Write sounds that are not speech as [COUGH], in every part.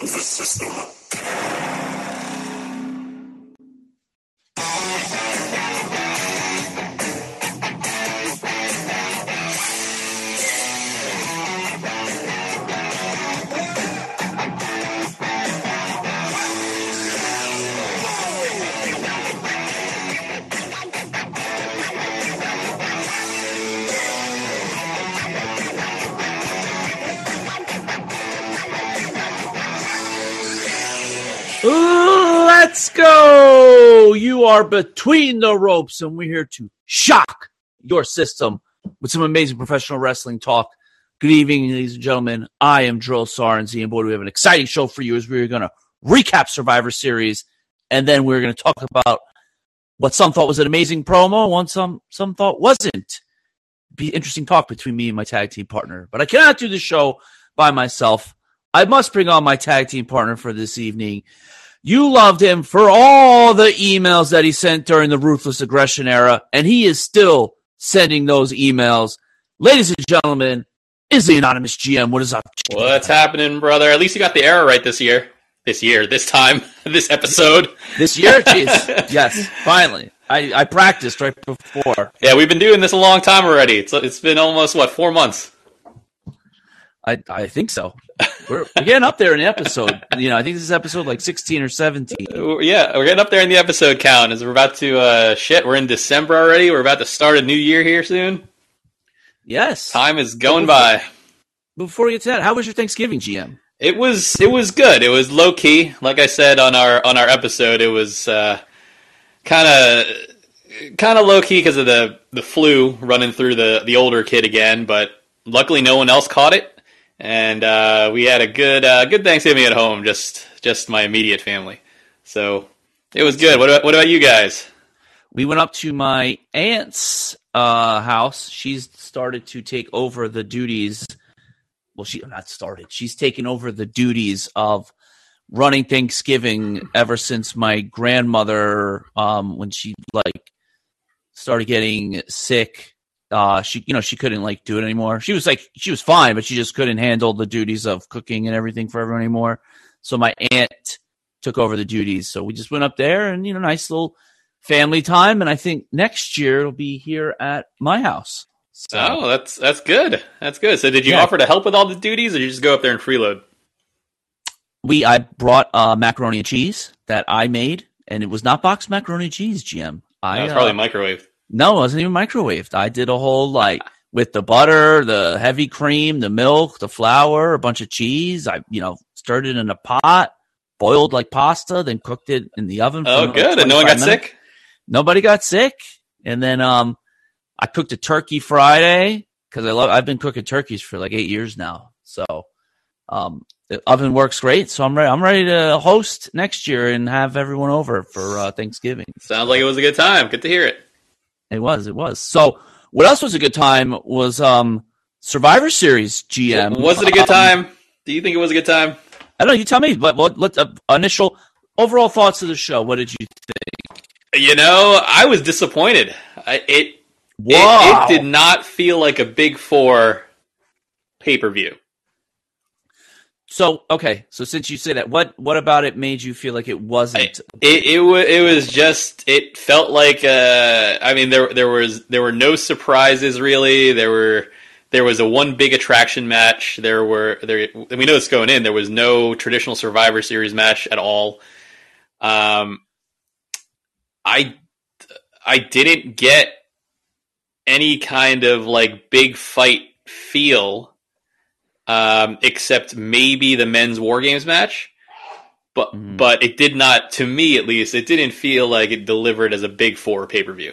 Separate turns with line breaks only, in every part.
the system.
Are between the ropes, and we're here to shock your system with some amazing professional wrestling talk. Good evening, ladies and gentlemen. I am Drill Sergeant Z, and boy, we have an exciting show for you as we're going to recap Survivor Series, and then we're going to talk about what some thought was an amazing promo, and some some thought wasn't. Be interesting talk between me and my tag team partner, but I cannot do the show by myself. I must bring on my tag team partner for this evening. You loved him for all the emails that he sent during the ruthless aggression era, and he is still sending those emails. Ladies and gentlemen, is the anonymous GM. What is up?
What's happening, brother? At least you got the error right this year. This year, this time, [LAUGHS] this episode.
This year? Jeez. [LAUGHS] yes, finally. I, I practiced right before.
Yeah, we've been doing this a long time already. It's it's been almost what four months.
I I think so. We're, we're getting up there in the episode. You know, I think this is episode like sixteen or seventeen.
Yeah, we're getting up there in the episode count as we're about to uh shit. We're in December already. We're about to start a new year here soon.
Yes.
Time is going by.
Before we get to that, how was your Thanksgiving, GM?
It was it was good. It was low key. Like I said on our on our episode, it was uh, kind of kind of low key because of the the flu running through the the older kid again. But luckily, no one else caught it, and uh, we had a good uh, good Thanksgiving at home. Just just my immediate family. So it was good. What about what about you guys?
We went up to my aunt's uh, house. She's started to take over the duties. Well, she not started. She's taken over the duties of running Thanksgiving ever since my grandmother, um, when she like started getting sick. Uh, she, you know, she couldn't like do it anymore. She was like, she was fine, but she just couldn't handle the duties of cooking and everything for everyone anymore. So my aunt took over the duties. So we just went up there and, you know, nice little family time. And I think next year it'll be here at my house. So,
Oh, that's that's good. That's good. So did you
Yeah.
offer to help with all the duties, or did you just go up there and freeload?
we, I brought uh, macaroni and cheese that I made, and it was not boxed macaroni and cheese, GM. I,
That was
uh,
probably microwave.
No, it wasn't even microwaved. I did a whole like with the butter, the heavy cream, the milk, the flour, a bunch of cheese. I, you know, stirred it in a pot, boiled like pasta, then cooked it in the oven. for
Oh, good. And no one got
minutes.
sick.
Nobody got sick. And then um I cooked a turkey Friday because I love I've been cooking turkeys for like eight years now. So um the oven works great. So I'm ready I'm ready to host next year and have everyone over for uh, Thanksgiving.
Sounds like it was a good time. Good to hear it.
It was, it was. So what else was a good time was um Survivor Series GM.
Was it a good
Um,
time? Do you think it was a good time?
I don't know. You tell me. But what? Let uh, initial overall thoughts of the show. What did you think?
You know, I was disappointed. I, it, it
Wow.
it did not feel like a Big Four pay per view.
So okay. So since you say that, what what about it made you feel like it wasn't?
It it, wa- it was just it felt like uh, I mean there there was there were no surprises really. There were there was a one big attraction match. There were there we know it's going in. There was no traditional Survivor Series match at all. Um, I I didn't get any kind of like big fight feel, um, except maybe the men's War Games match. But
Mhm.
but it did not, to me at least, it didn't feel like it delivered as a big four pay per view.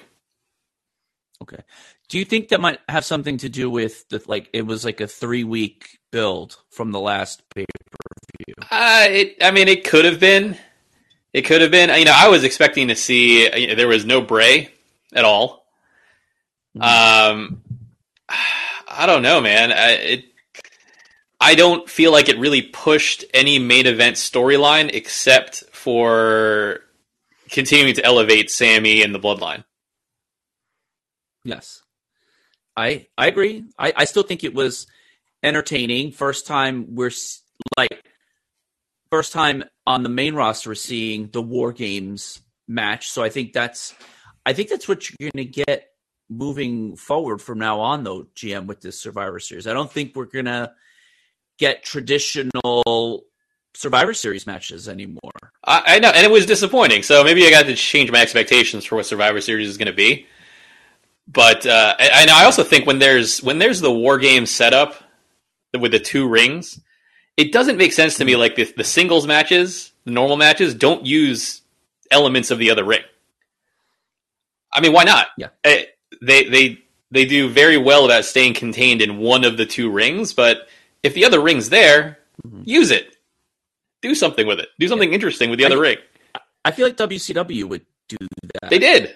Okay. Do you think that might have something to do with the like it was like a three week build from the last pay per view?
Uh, it, I mean, it could have been. It could have been. You know, I was expecting to see. You know, there was no Bray at all. Um, [SIGHS] I don't know, man. I, it. I don't feel like it really pushed any main event storyline except for continuing to elevate Sami and the Bloodline.
Yes. I I agree. I, I still think it was entertaining. First time we're like first time on the main roster we're seeing the War Games match. So I think that's I think that's what you're to get moving forward from now on, though. GM with this Survivor Series, I don't think we're to get traditional Survivor Series matches anymore.
I, I, know, and it was disappointing. So maybe I got to change my expectations for what Survivor Series is going to be. But uh, and I also think when there's when there's the war game setup with the two rings, it doesn't make sense to me. Like the, the singles matches, the normal matches, don't use elements of the other ring. I mean, why not?
Yeah,
eh, they they they do very well about staying contained in one of the two rings, but if the other ring's there, mm-hmm. use it. Do something with it. Do something yeah. interesting with the other I, ring.
I feel like WCW would do that.
They did,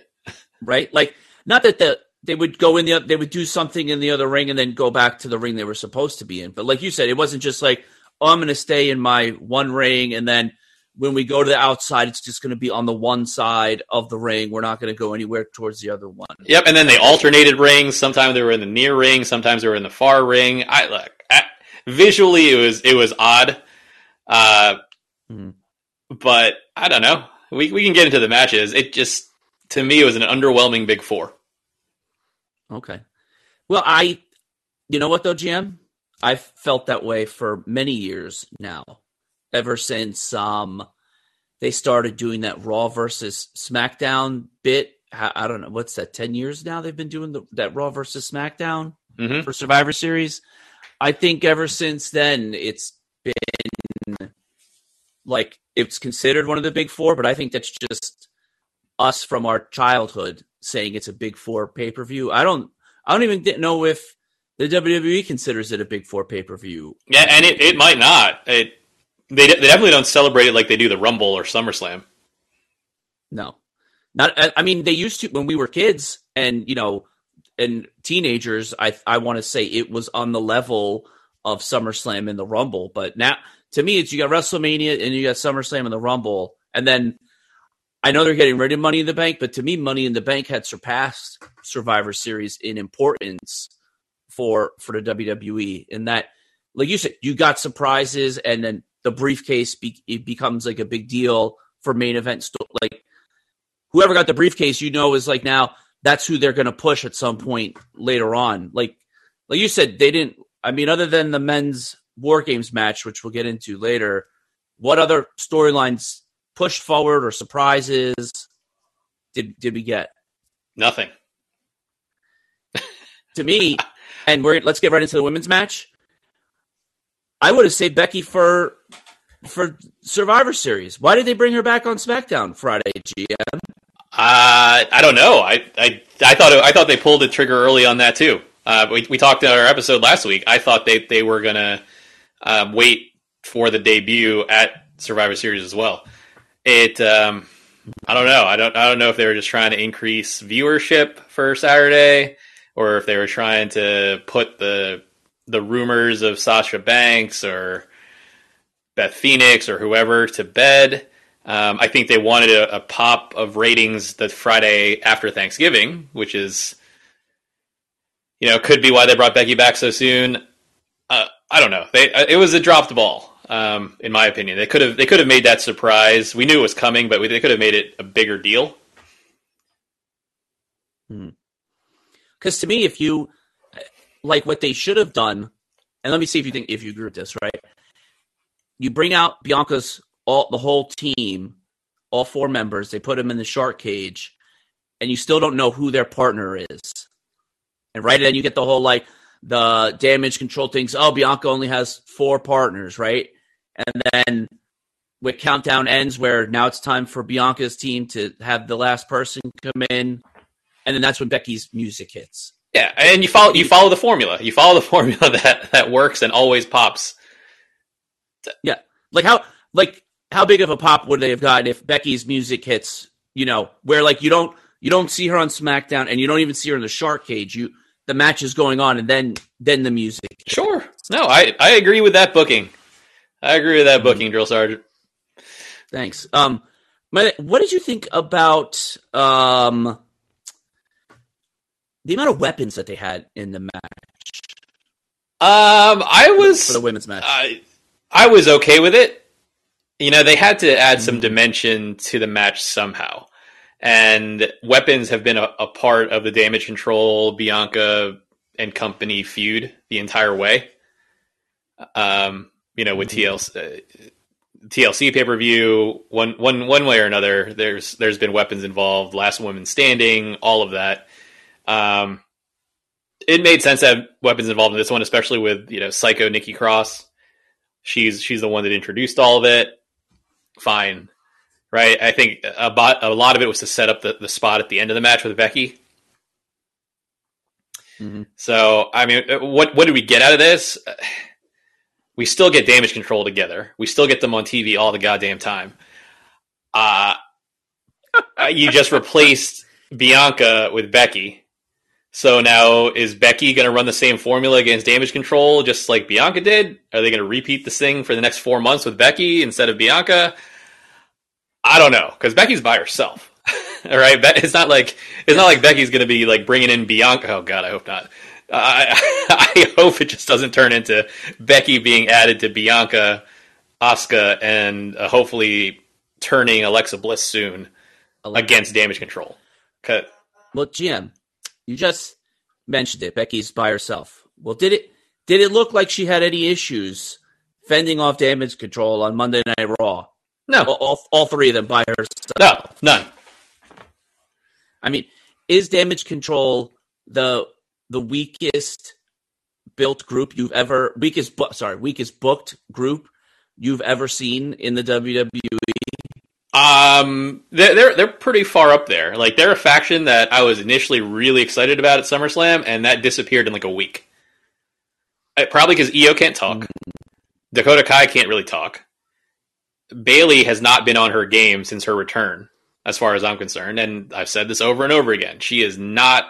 right? Like not that the they would go in the they would do something in the other ring and then go back to the ring they were supposed to be in. But like you said, it wasn't just like oh, I'm going to stay in my one ring and then when we go to the outside, it's just going to be on the one side of the ring. We're not going to go anywhere towards the other one.
Yep, and then they alternated rings. Sometimes they were in the near ring. Sometimes they were in the far ring. I look visually, it was it was odd, uh, mm-hmm. but I don't know. We we can get into the matches. It just to me it was an underwhelming big four.
Okay. Well, I, you know what though, GM, I've felt that way for many years now, ever since um they started doing that Raw versus SmackDown bit. I, don't know what's that. Ten years now they've been doing the, that Raw versus SmackDown mm-hmm. for Survivor Series. I think ever since then it's been like it's considered one of the big four, but I think that's just us from our childhood saying it's a big four pay per view. I don't I don't even know if the WWE considers it a big four pay per view.
Yeah, and it, it might not. It they they definitely don't celebrate it like they do the Rumble or SummerSlam.
No, not. I mean, they used to when we were kids, and you know, and teenagers. I I want to say it was on the level of SummerSlam and the Rumble, but now to me, it's you got WrestleMania and you got SummerSlam and the Rumble, and then I know they're getting rid of Money in the Bank, but to me, Money in the Bank had surpassed Survivor Series in importance for for the WWE. In that, like you said, you got surprises, and then the briefcase be, it becomes like a big deal for main events. Like whoever got the briefcase, you know, is like now that's who they're going to push at some point later on. Like like you said, they didn't. I mean, other than the men's War Games match, which we'll get into later, what other storylines pushed forward or surprises did did we get?
Nothing. [LAUGHS]
to me, and we're let's get right into the women's match. I would have saved Becky for for Survivor Series. Why did they bring her back on SmackDown Friday, GM?
Uh, I don't know. I, I I thought it, I thought they pulled the trigger early on that too. Uh, we we talked in our episode last week. I thought they they were gonna uh, wait for the debut at Survivor Series as well. It um, I don't know. I don't I don't know if they were just trying to increase viewership for Saturday or if they were trying to put the the rumors of Sasha Banks or Beth Phoenix or whoever to bed. Um, I think they wanted a, a, pop of ratings the Friday after Thanksgiving, which is, you know, could be why they brought Becky back so soon. Uh, I don't know. They, it was a dropped ball um, in my opinion. They could have they could have made that surprise. We knew it was coming, but they could have made it a bigger deal.
Because hmm. to me, if you like what they should have done, and let me see if you think if you agree with this, right? You bring out Bianca's all the whole team, all four members. They put them in the shark cage, and you still don't know who their partner is. And right then you get the whole like the damage control things. Oh, Bianca only has four partners, right? and then with countdown ends where now it's time for Bianca's team to have the last person come in, and then that's when Becky's music hits.
Yeah, and you follow you follow the formula. You follow the [LAUGHS] formula that that works and always pops.
Yeah, like how like how big of a pop would they have gotten if Becky's music hits? You know, where like you don't you don't see her on SmackDown and you don't even see her in the Shark Cage. You the match is going on and then then the music.
Sure, no, I I agree with that booking. I agree with that booking, drill sergeant.
Thanks. Um, my, what did you think about um the amount of weapons that they had in the match?
Um, I was
for the women's match.
I, I was okay with it. You know, they had to add some dimension to the match somehow. And weapons have been a, a part of the damage control, Bianca and company feud the entire way. Um, you know, with TLC, uh, TLC pay per view, one one one way or another, there's there's been weapons involved, last woman standing, all of that. Um, it made sense to have weapons involved in this one, especially with you know Psycho Nikki Cross. She's she's the one that introduced all of it. Fine, right? I think a, bot, a lot of it was to set up the, the spot at the end of the match with Becky.
Mhm.
So I mean, uh, what what did we get out of this? We still get damage control together. We still get them on TV all the goddamn time. Uh, [LAUGHS] uh, you just replaced Bianca with Becky. So now is Becky going to run the same formula against damage control just like Bianca did? Are they going to repeat this thing for the next four months with Becky instead of Bianca? I don't know because Becky's by herself. [LAUGHS] All right, it's not like it's not like Becky's going to be like bringing in Bianca. Oh God, I hope not. I, [LAUGHS] I hope it just doesn't turn into Becky being added to Bianca, Asuka, and uh, hopefully turning Alexa Bliss soon against Damage Control.
Well, GM, you just mentioned it. Becky's by herself. Well, did it did it look like she had any issues fending off damage control on Monday Night Raw?
no,
All, all, all three of them by herself.
no, none.
I mean, is damage control the the weakest built group you've ever weakest bu- sorry weakest booked group you've ever seen in the? WWE?
Um, they're, they're they're pretty far up there. Like they're a faction that I was initially really excited about at SummerSlam, and that disappeared in like a week. Uh, probably because Io can't talk, Dakota Kai can't really talk. Bayley has not been on her game since her return, as far as I'm concerned, and I've said this over and over again. She is not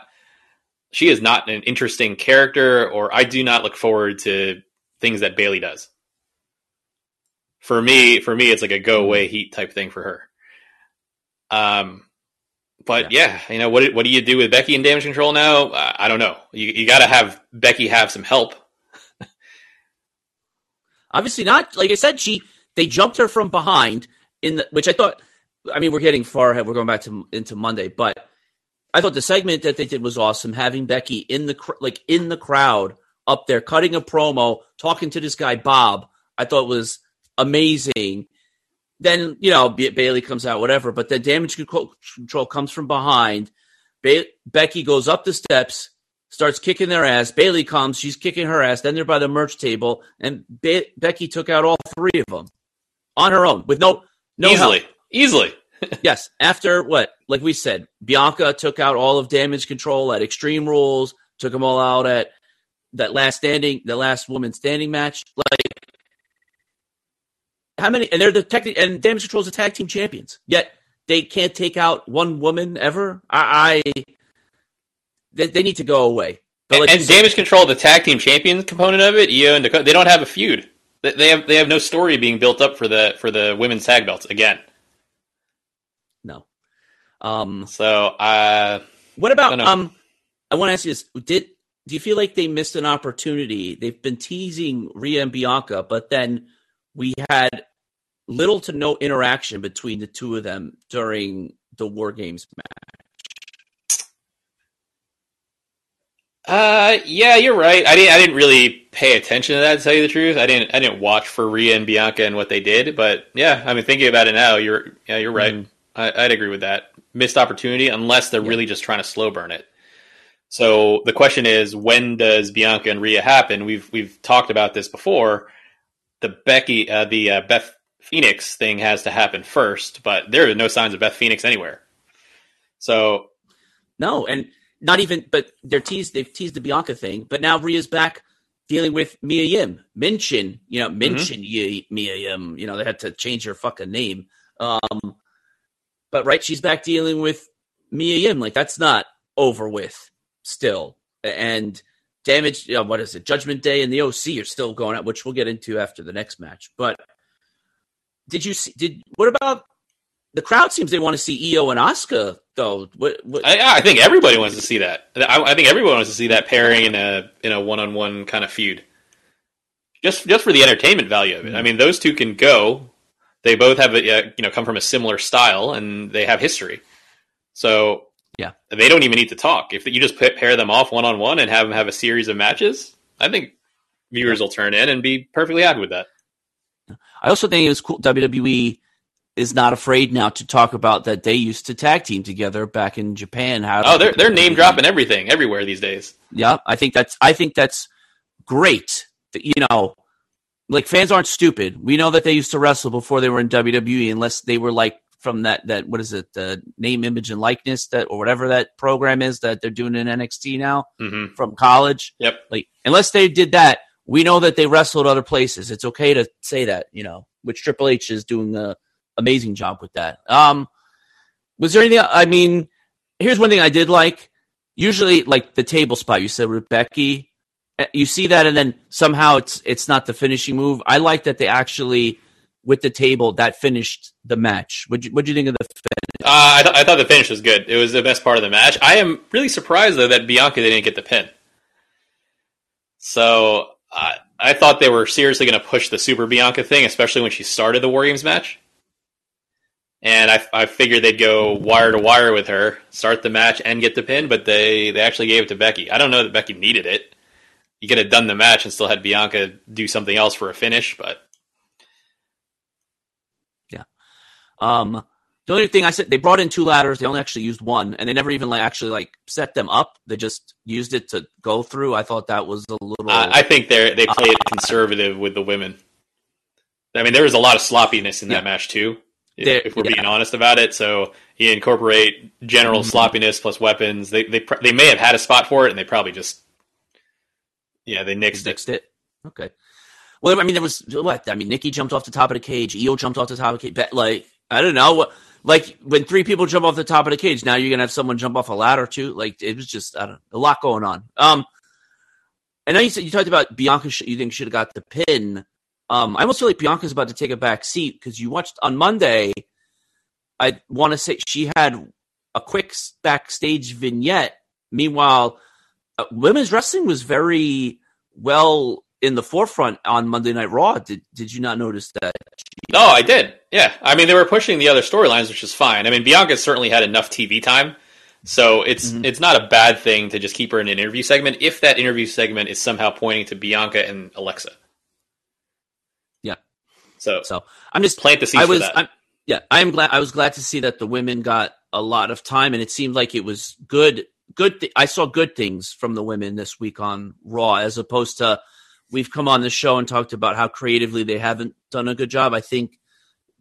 she is not an interesting character, or I do not look forward to things that Bayley does for me, for me, it's like a go away heat type thing for her. Um, but yeah, you know what? What do you do with Becky in damage control now? Uh, I don't know. You you got to have Becky have some help. [LAUGHS]
Obviously not. Like I said, she they jumped her from behind in the which I thought. I mean, we're getting far ahead. We're going back to into Monday, but I thought the segment that they did was awesome. Having Becky in the cr- like in the crowd up there, cutting a promo, talking to this guy Bob. I thought was amazing. Then you know Ba- Bayley comes out, whatever. But then damage control, control comes from behind. Ba- Becky goes up the steps, starts kicking their ass. Bayley comes, she's kicking her ass. Then they're by the merch table, and Be- Becky took out all three of them on her own with no no
easily,
help.
easily. [LAUGHS]
Yes, after what, like we said, Bianca took out all of damage control at Extreme Rules, took them all out at that last standing, the last woman standing match. Like how many? And they're the tech and damage control is the tag team champions. Yet they can't take out one woman ever. I, I they, they need to go away. But like
and
said-
damage control, the tag team champion component of it, Io and Dakota, they don't have a feud. They- have they have no story being built up for the for the women's tag belts again.
no. Um,
So uh,
What about
Dunno.
um? I want to ask you this: Did do you feel like they missed an opportunity? They've been teasing Rhea and Bianca, but then we had little to no interaction between the two of them during the War Games match.
Uh, yeah, you're right. I didn't. I didn't really pay attention to that. To tell you the truth, I didn't. I didn't watch for Rhea and Bianca and what they did. But yeah, I mean, thinking about it now, you're. Yeah, you're right.
Mhm.
I, I'd agree with that. Missed opportunity, unless they're really just trying to slow burn it. So the question is, when does Bianca and Rhea happen? We've we've talked about this before. The Becky, uh, the uh, Beth Phoenix thing has to happen first, but there are no signs of Beth Phoenix anywhere. So
No, and not even. But they're teased. They've teased the Bianca thing, but now Rhea's back dealing with Mia Yim, Michin. You know, Michin Yi- Mia Yim. You know, they had to change her fucking name. Um, but right, she's back dealing with Mia Yim. Like that's not over with still. And damage. You know, what is it? Judgment Day and the OC are still going out, which we'll get into after the next match. But did you see? Did what about? The crowd seems they want to see Io and Asuka though. What, what,
I, I think everybody wants to see that. I, I think everyone wants to see that pairing in a in a one on one kind of feud. Just just for the entertainment value of it. I mean, those two can go. they both have a, you know come from a similar style and they have history. So
Yeah.
they don't even need to talk. If you just pair them off one on one and have them have a series of matches, I think viewers will turn in and be perfectly happy with that.
I also think it was cool. WWE is not afraid now to talk about that they used to tag team together back in Japan. How
Oh, they're they're name dropping everything everywhere these days.
Yeah, I think that's I think that's great. That, You know, like fans aren't stupid. We know that they used to wrestle before they were in WWE, unless they were like from that that what is it the name, image, and likeness that or whatever that program is that they're doing in NXT now
hmm
from college.
Yep.
Like unless they did that, we know that they wrestled other places. It's okay to say that, you know, which Triple H is doing an amazing job with that. Um, was there anything? I mean, here's one thing I did like. Usually, like the table spot you said with Becky, eh, you see that, and then somehow it's it's not the finishing move. I like that they actually with the table that finished the match. What what do you think of the?
Uh, I, th- I thought the finish was good. It was the best part of the match. I am really surprised though that Bianca didn't get the pin. So I I thought they were seriously going to push the Super Bianca thing, especially when she started the War Games match. And I, I figured they'd go wire to wire with her, start the match, and get the pin, but they, they actually gave it to Becky. I don't know that Becky needed it. You could have done the match and still had Bianca do something else for a finish, but Yeah.
Um, the only thing I said they brought in two ladders. They only actually used one, and they never even like actually like set them up. They just used it to go through. I thought that was a little.
I, I think they they played conservative with the women. I mean, there was a lot of sloppiness in
Yeah.
that match too. If,
There-
if we're
yeah.
being honest about it, so you incorporate general
Mhm.
sloppiness plus weapons. They they they may have had a spot for it, and they probably just yeah they nixed it.
fixed it. Okay. Well, I mean, there was what? I mean, Nikki jumped off the top of the cage. Io jumped off the top of the cage. Like, I don't know what. Like when three people jump off the top of the cage, now you're gonna have someone jump off a ladder too. Like it was just I don't know, a lot going on. Um, I know you said you talked about Bianca. You think should have got the pin. Um, I almost feel like Bianca's about to take a back seat because you watched on Monday. I want to say she had a quick backstage vignette. Meanwhile, uh, women's wrestling was very well in the forefront on Monday Night Raw. Did did you not notice that?
Oh, I did. Yeah, I mean they were pushing the other storylines, which is fine. I mean Bianca certainly had enough TV time, so it's
Mhm.
it's not a bad thing to just keep her in an interview segment if that interview segment is somehow pointing to Bianca and Alexa.
Yeah.
So
So I'm just
plant the seeds
I was
for that.
I'm, yeah I am glad I was glad to see that the women got a lot of time and it seemed like it was good good th- I saw good things from the women this week on Raw as opposed to we've come on the show and talked about how creatively they haven't done a good job. I think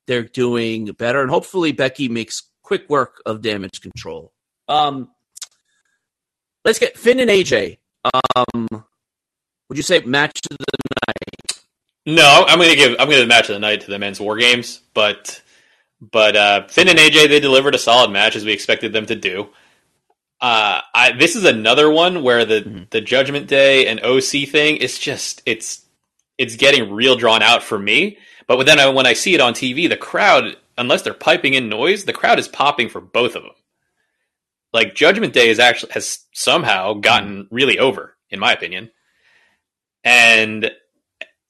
they're doing better and hopefully Becky makes quick work of damage control. Um let's get Finn and AJ. Um would you say match of the night?
No, I'm going to give I'm going to match of the night to the men's war games, but but uh, Finn and AJ they delivered a solid match as we expected them to do. Uh, I, this is another one where the
Mhm.
the Judgment Day and OC thing is just it's it's getting real drawn out for me. But then I, when I see it on TV, the crowd, unless they're piping in noise, the crowd is popping for both of them. Like Judgment Day is actually has somehow gotten really over, in my opinion. And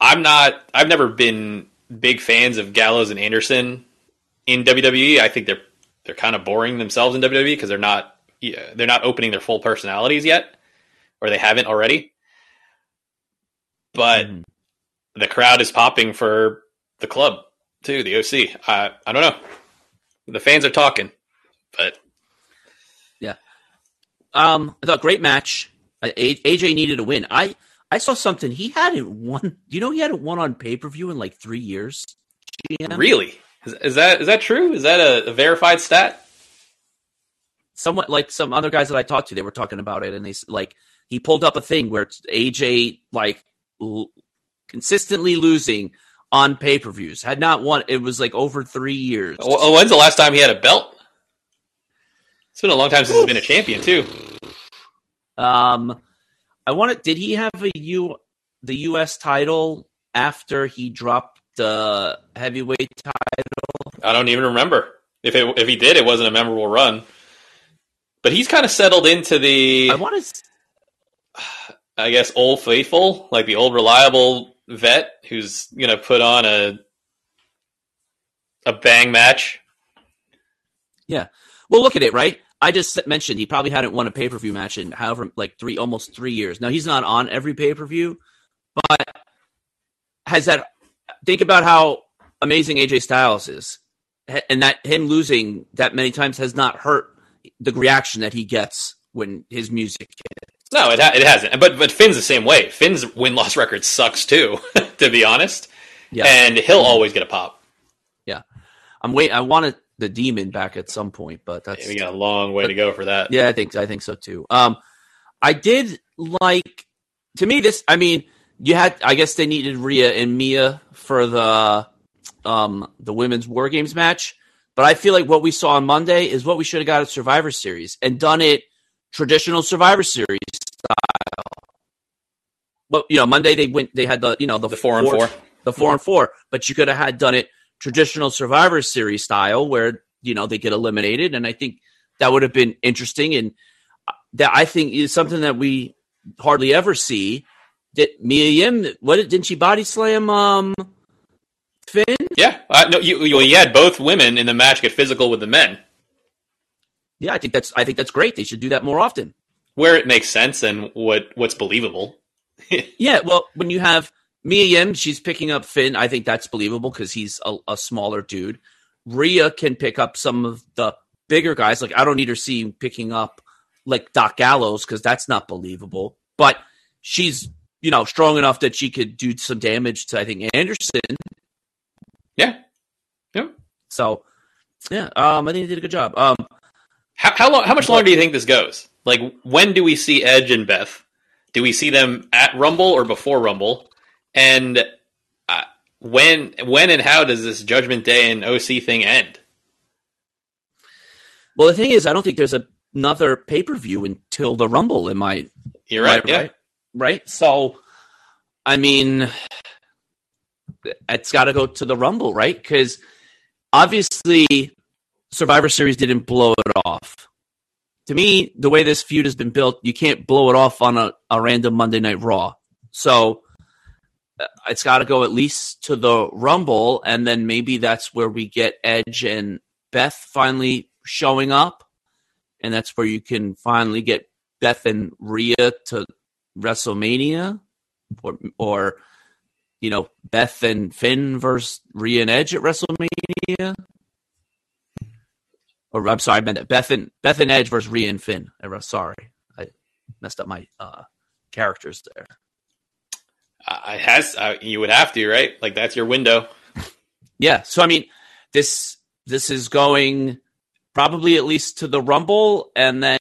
I'm not. I've never been big fans of Gallows and Anderson in WWE. I think they're they're kind of boring themselves in WWE because they're not they're not opening their full personalities yet, or they haven't already. But
Mhm.
the crowd is popping for the club too, the OC. I I don't know. The fans are talking, but yeah.
Um, I thought great match. Uh, AJ needed a win. I I saw something. He hadn't won. You know, he hadn't won on pay per view in like three years. GM.
really, is, is that is that true? Is that a, a verified stat?
Somewhat like some other guys that I talked to, they were talking about it, and they like he pulled up a thing where AJ like l- consistently losing on pay per views. Had not won. It was like over three years.
Well, when's the last time he had a belt? It's been a long time since he's been a champion too.
Um, I wanted. Did he have a U the U.S. title after he dropped the heavyweight title?
I don't even remember if it, if he did. It wasn't a memorable run, but he's kind of settled into the
I want to.
I guess old faithful, like the old reliable vet who's gonna put on a a bang match.
Yeah. Well, look at it, right? I just mentioned he probably hadn't won a pay per view match in however like three almost three years. Now he's not on every pay per view, but has that think about how amazing AJ Styles is, and that him losing that many times has not hurt the reaction that he gets when his music hits.
No, it ha- it hasn't. But but Finn's the same way. Finn's win loss record sucks too, [LAUGHS] to be honest.
Yeah,
And he'll always get a pop.
Yeah, I'm wait. I wanted the demon back at some point, but that's
We got a long way to go for that.
Yeah, I think I think so too. Um, I did like to me this. I mean, you had. I guess they needed Rhea and Mia for the um the women's War Games match, but I feel like what we saw on Monday is what we should have got at Survivor Series and done it traditional Survivor Series style. But you know, Monday they went. They had the you know the,
The four and four.
the four and four, but you could have had done it traditional Survivor Series style, where you know they get eliminated, and I think that would have been interesting, and that I think is something that we hardly ever see. Did Mia Yim? What didn't she body slam? Um, Finn?
Yeah. Uh, no, you, you you had both women in the match get physical with the men,
Yeah, I think that's I think that's great. They should do that more often.
where it makes sense and what what's believable. [LAUGHS]
Yeah, well, when you have Mia Yim, she's picking up Finn. I think that's believable because he's a, a smaller dude. Rhea can pick up some of the bigger guys. Like I don't need her seeing picking up like Doc Gallows because that's not believable. But she's you know strong enough that she could do some damage to I think Anderson.
Yeah. Yeah.
So yeah, um, I think they did a good job. Um,
How how long? How much longer do you think this goes? Like, when do we see Edge and Beth? Do we see them at Rumble or before Rumble? And uh, when when and how does this Judgment Day and OC thing end?
well, the thing is, I don't think there's a, another pay per view until the Rumble. Am I
You're right. yeah.
right, right. So, I mean, it's got to go to the Rumble, right? Because obviously, Survivor Series didn't blow it off. To me, the way this feud has been built, you can't blow it off on a, a random Monday Night Raw. So, uh, it's got to go at least to the Rumble, and then maybe that's where we get Edge and Beth finally showing up, and that's where you can finally get Beth and Rhea to WrestleMania, or or you know Beth and Finn versus Rhea and Edge at WrestleMania. Or I'm sorry, I meant. Beth and Beth and Edge versus Rhea and Finn. Sorry, I messed up my uh, characters there.
It has. Uh, you would have to, right? Like that's your window.
Yeah, so I mean, this this is going probably at least to the Rumble, and then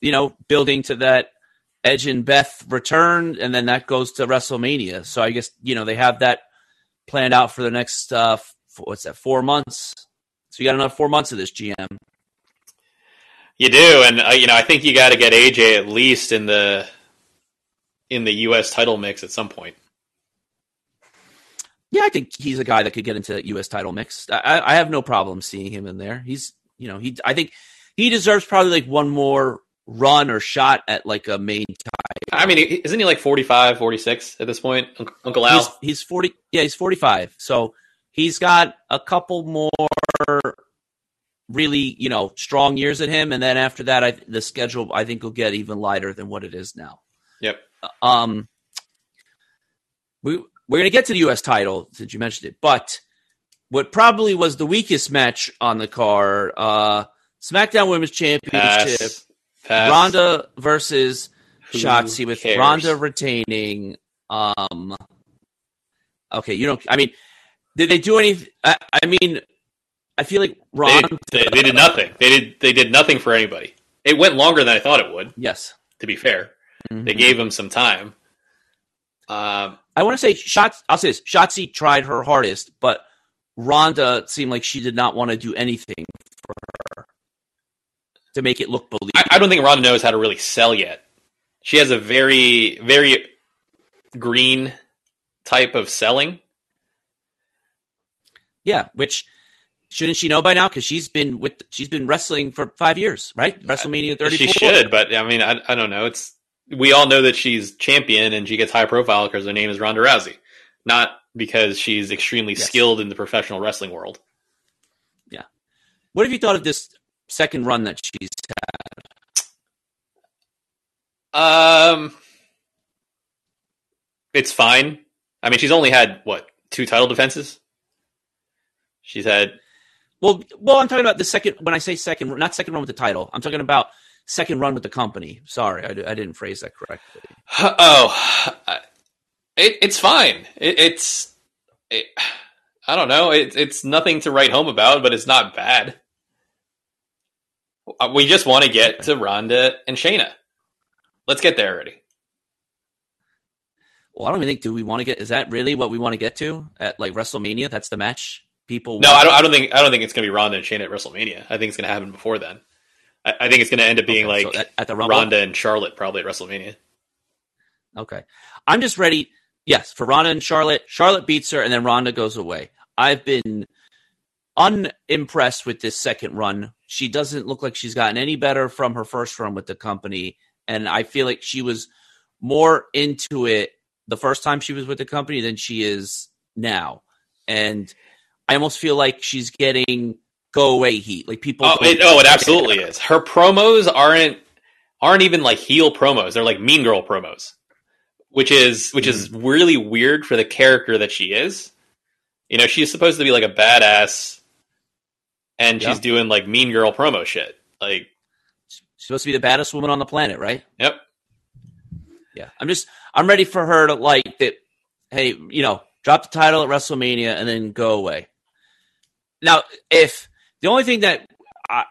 you know building to that Edge and Beth return, and then that goes to WrestleMania. So I guess you know they have that planned out for the next uh, what's that four months. So you got another four months of this GM.
You do, and uh, you know I think you got to get AJ at least in the in the U.S. title mix at some point.
Yeah, I think he's a guy that could get into that U.S. title mix. I, I have no problem seeing him in there. He's, you know, he. I think he deserves probably like one more run or shot at like a main tie.
I mean, isn't he like 45, 46 at this point, Uncle- Al?
He's, he's forty. Yeah, he's forty-five. So he's got a couple more really, you know, strong years at him, and then after that, I, the schedule I think will get even lighter than what it is now.
Yep.
Um, we we're gonna get to the U.S. title since you mentioned it, but what probably was the weakest match on the card, uh, SmackDown Women's Championship,
Pass. Pass.
Ronda versus
Who
Shotzi with
cares?
Ronda retaining. Um, okay, you don't. I mean, did they do anything? I, I mean, I feel like
They,
Ronda.
they, they did nothing. They did. They did nothing for anybody. It went longer than I thought it would.
yes,
To be fair, they
Mhm.
gave him some time. Um,
I want to say Shots. I'll say this: Shotzi tried her hardest, but Ronda seemed like she did not want to do anything to make it look believable.
I, I don't think Ronda knows how to really sell yet. She has a very, very green type of selling.
yeah, which shouldn't she know by now? Because she's been with she's been wrestling for five years, right? WrestleMania thirty.
She should, but I mean, I, I don't know. It's we all know that she's champion and she gets high profile because her name is Ronda Rousey, not because she's extremely
Yes.
skilled in the professional wrestling world. Yeah.
What have you thought of this second run that she's had?
Um, it's fine. I mean, she's only had what two title defenses. She's had
Well, well, I'm talking about the second. When I say second, not second run with the title, I'm talking about second run with the company. Sorry, I, I didn't phrase that correctly. [SIGHS]
oh, it, it's fine. It, it's it, I don't know. It, it's nothing to write home about, but it's not bad. Uh, We just want to get to Ronda and Shayna. Let's get there already.
Well, I don't even think. Do we want to get? Is that really what we want to get to at like WrestleMania? That's the match people.
No,
want?
I don't. I don't think. I don't think it's going to be Ronda and Shayna at WrestleMania. I think it's going to happen before then. I, I think it's going to end up being
Okay,
like
so at, at the Rumble.
Ronda and Charlotte probably at WrestleMania.
Okay, I'm just ready. Yes, for Ronda and Charlotte. Charlotte beats her, and then Ronda goes away. I've been unimpressed with this second run. She doesn't look like she's gotten any better from her first run with the company, and I feel like she was more into it the first time she was with the company than she is now. And I almost feel like she's getting go away heat. Like people,
Oh, it, oh, it absolutely is. Her promos aren't aren't even like heel promos. They're like Mean Girl promos, which is which is
Mm.
really weird for the character that she is. You know, she's supposed to be like a badass, and
Yeah.
she's doing like Mean Girl promo shit. Like,
she's supposed to be the baddest woman on the planet, right?
yep,
Yeah, I'm just I'm ready for her to like that. Hey, you know, drop the title at WrestleMania and then go away. Now, if the only thing that I,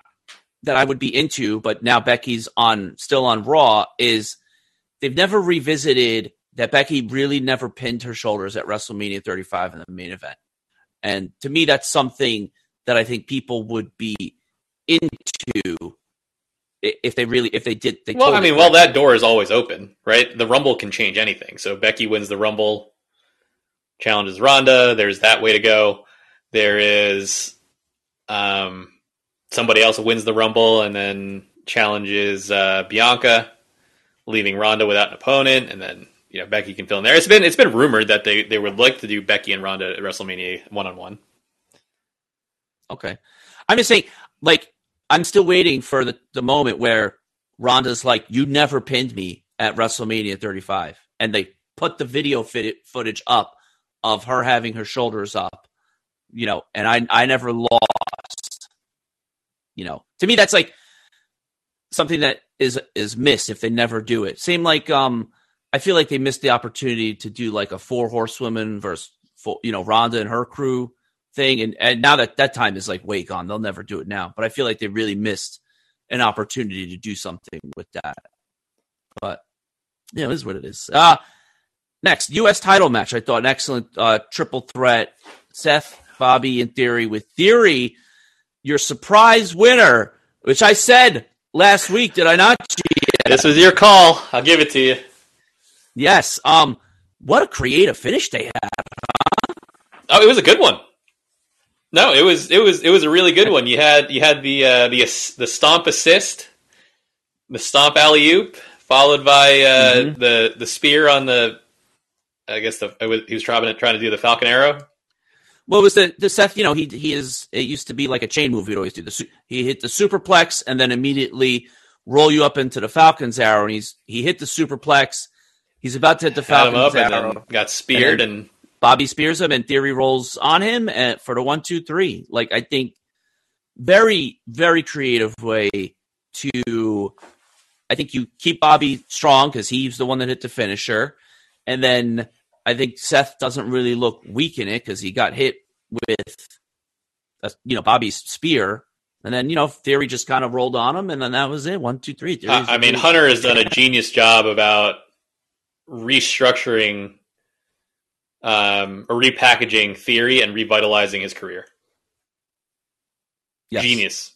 that I would be into, but now Becky's on still on Raw, is they've never revisited that Becky really never pinned her shoulders at WrestleMania 35 in the main event, and to me, that's something that I think people would be into if they really if they did. They
well, I mean, well, that door is always open, right? The Rumble can change anything. So Becky wins the Rumble, challenges Ronda. There's that way to go. There is um, somebody else wins the Rumble and then challenges uh, Bianca, leaving Ronda without an opponent, and then you know Becky can fill in there. It's been it's been rumored that they they would like to do Becky and Ronda at WrestleMania one on one.
Okay. I'm just saying, like, I'm still waiting for the, the moment where Ronda's like, you never pinned me at WrestleMania 35. And they put the video fit- footage up of her having her shoulders up, you know, and I, I never lost. You know, to me, that's like something that is is missed if they never do it. Same like, um, I feel like they missed the opportunity to do like a four horsewomen versus, four, you know, Ronda and her crew thing. And, and now that that time is like way gone. They'll never do it now. But i feel like they really missed an opportunity to do something with that. But yeah it is what it is. Uh next us title match. I thought an excellent uh triple threat. Seth bobby and theory with theory your surprise winner which i said last week did i not
This was your call. I'll give it to you.
yes um what a creative finish they had
Oh, it was a good one. No, it was it was it was a really good one. You had you had the uh, the the stomp assist, the stomp alley oop, followed by uh,
Mhm.
the the spear on the. I guess the it was, he was trying to trying to do the Falcon Arrow.
What was the the Seth? You know, he he is. It used to be like a chain move. He'd always do the. He hit the superplex and then immediately roll you up into the Falcon's arrow. And he's he hit the superplex. He's about to hit the
Had him up
Falcon's
and
arrow.
then got speared
And
and
Bobby spears him, and Theory rolls on him and for the one, two, three. Like I think, very very creative way to. I think you keep Bobby strong because he's the one that hit the finisher, and then I think Seth doesn't really look weak in it because he got hit with, uh, you know, Bobby's spear, and then you know Theory just kind of rolled on him, and then that was it. One, two, three.
I I mean Hunter has done a genius job about restructuring, um, or repackaging theory and revitalizing his career.
Yes.
Genius.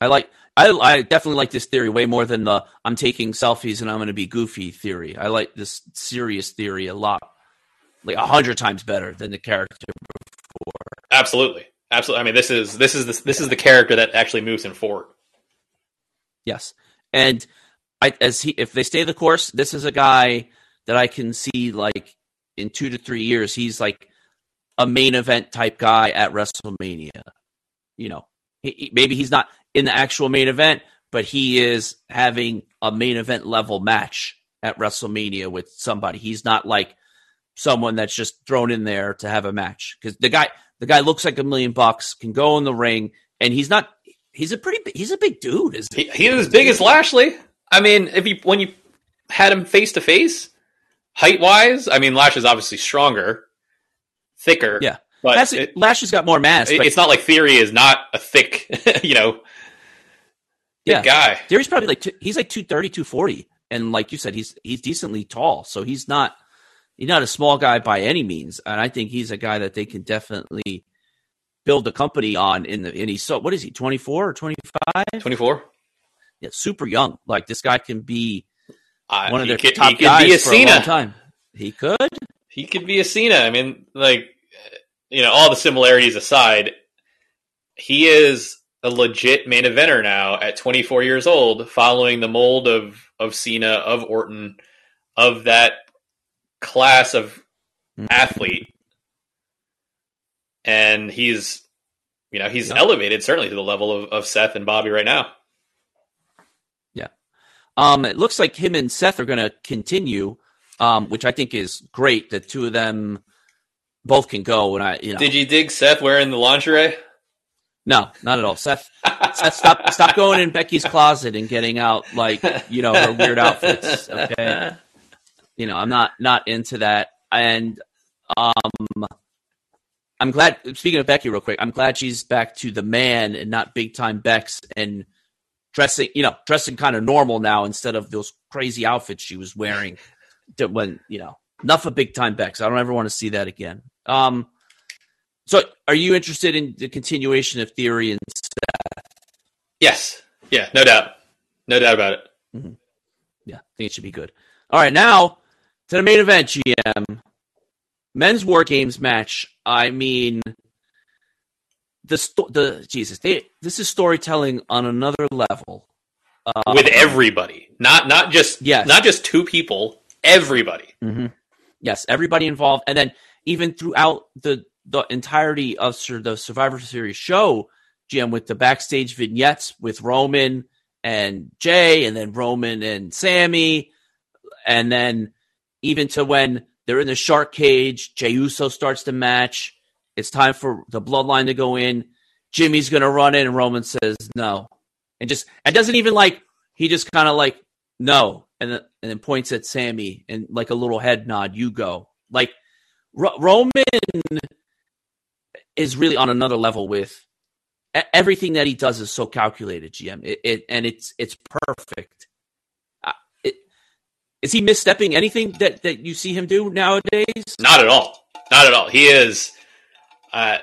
I like. I, I definitely like this theory way more than the I'm taking selfies and I'm going to be goofy theory. I like this serious theory a lot, like a hundred times better than the character. Before.
Absolutely, absolutely. I mean, this is this is the, this is the character that actually moves him forward.
Yes, and I as he if they stay the course, this is a guy that I can see like in two to three years, he's like a main event type guy at WrestleMania. You know, he, maybe he's not in the actual main event, but he is having a main event level match at WrestleMania with somebody. He's not like someone that's just thrown in there to have a match because the guy the guy looks like a million bucks, can go in the ring, and he's not. He's a pretty. He's a big dude. Is
he? He's as big as Lashley. I mean, if you when you had him face to face, height wise, I mean, Lash is obviously stronger, thicker.
Yeah,
but
Lash, it, Lash has got more mass.
It, it's not like Theory is not a thick, [LAUGHS] you know, yeah. guy.
Theory's probably like two, he's like 230, 240. and like you said, he's he's decently tall, so he's not he's not a small guy by any means. And I think he's a guy that they can definitely build a company on. In the and he's so what is he twenty four or twenty five?
Twenty four.
Yeah, super young. Like this guy can be
uh, one of their could, top he could guys be a for Cena. a long time.
He could.
He could be a Cena. I mean, like you know, all the similarities aside, he is a legit main eventer now at 24 years old, following the mold of of Cena, of Orton, of that class of mm-hmm. athlete. And he's, you know, he's yep. elevated certainly to the level of, of Seth and Bobby right now.
Um, it looks like him and Seth are going to continue, um, which I think is great. The two of them both can go. And I, you know,
did you dig Seth wearing the lingerie?
No, not at all. Seth, Seth, stop, stop going in Becky's closet and getting out like you know her weird outfits. Okay, you know I'm not not into that. And um, I'm glad. Speaking of Becky, real quick, I'm glad she's back to the man and not big time Bex and dressing, you know, dressing kind of normal now instead of those crazy outfits she was wearing. [LAUGHS] when you know, enough of big time Bex. I don't ever want to see that again. Um, so, are you interested in the continuation of Theory and Seth?
Yes. Yeah, no doubt. No doubt about it.
Mm-hmm. Yeah, I think it should be good. All right, now to the main event, GM. Men's War Games match. I mean, the sto- the Jesus, they, this is storytelling on another level.
Um, With everybody, not not just yes. not just two people, everybody.
Mm-hmm. Yes, everybody involved, and then even throughout the the entirety of the Survivor Series show, Jim, with the backstage vignettes with Roman and Jey, and then Roman and Sami, and then even to when they're in the shark cage, Jey Uso starts the match. It's time for the bloodline to go in. Jimmy's gonna run in, and Roman says no, and just and doesn't even like he just kind of like no, and then, and then points at Sami and like a little head nod. You go like Roman is really on another level with everything that he does is so calculated, GM. It, it and it's it's perfect. Uh, is he misstepping anything that that you see him do nowadays?
Not at all. Not at all. He is. Uh,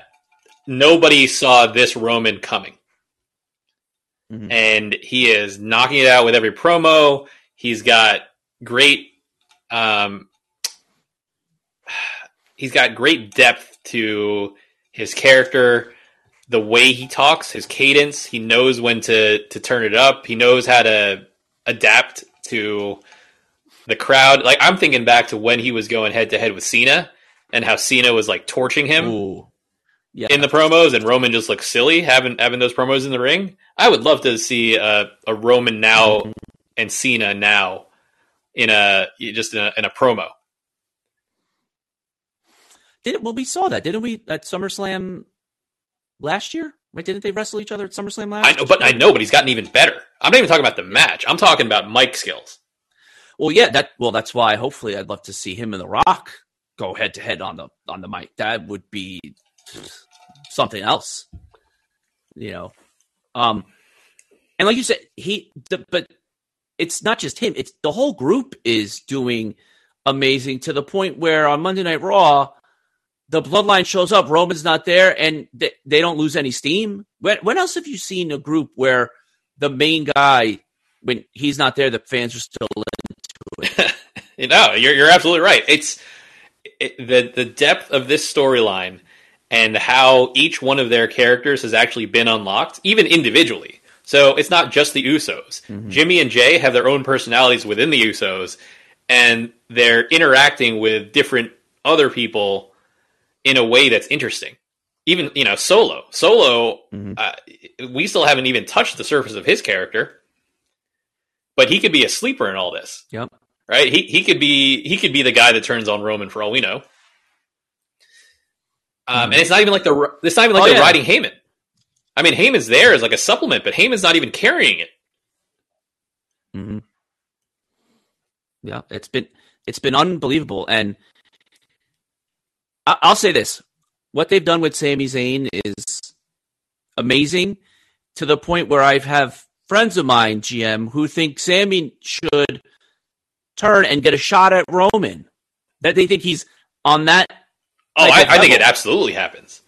nobody saw this Roman coming, mm-hmm. and he is knocking it out with every promo. He's got great. Um, [SIGHS] he's got great depth to his character, the way he talks, his cadence. He knows when to to turn it up. He knows how to adapt to the crowd. Like I'm thinking back to when he was going head to head with Cena and how Cena was like torching him.
Ooh. Yeah.
In the promos, and Roman just looks silly having having those promos in the ring. I would love to see a, a Roman now and Cena now in a just in a, in a promo.
Did well we saw that, didn't we, at SummerSlam last year? Wait, didn't they wrestle each other at SummerSlam last?
I know, but I know, but he's gotten even better. I'm not even talking about the match. I'm talking about mic skills.
Well, yeah, that well, that's why. Hopefully, I'd love to see him and The Rock go head to head on the on the mic. That would be something else, you know. Um, and like you said, he, the, but it's not just him; it's the whole group is doing amazing to the point where on Monday Night Raw, the bloodline shows up, Roman's not there, and they, they don't lose any steam. When, when else have you seen a group where the main guy, when he's not there, the fans are still into
it? [LAUGHS] you know, you're, you're absolutely right. It's it, the the depth of this storyline and how each one of their characters has actually been unlocked, even individually. So it's not just the Usos. Mm-hmm. Jimmy and Jey have their own personalities within the Usos, and they're interacting with different other people in a way that's interesting. Even you know, Solo, Solo,
Mhm.
uh, we still haven't even touched the surface of his character, but he could be a sleeper in all this.
Yep.
right? He he could be he could be the guy that turns on Roman for all we know. Um,
Mhm.
And it's not even like the it's not even like
Oh,
they're
yeah.
riding Heyman. I mean, Heyman's there as like a supplement, but Heyman's not even carrying it.
hmm Yeah, it's been it's been unbelievable, and I- I'll say this: what they've done with Sami Zayn is amazing, to the point where I have friends of mine, GM, who think Sami should turn and get a shot at Roman. That they think he's on that.
Oh,
type
I, I think it absolutely happens.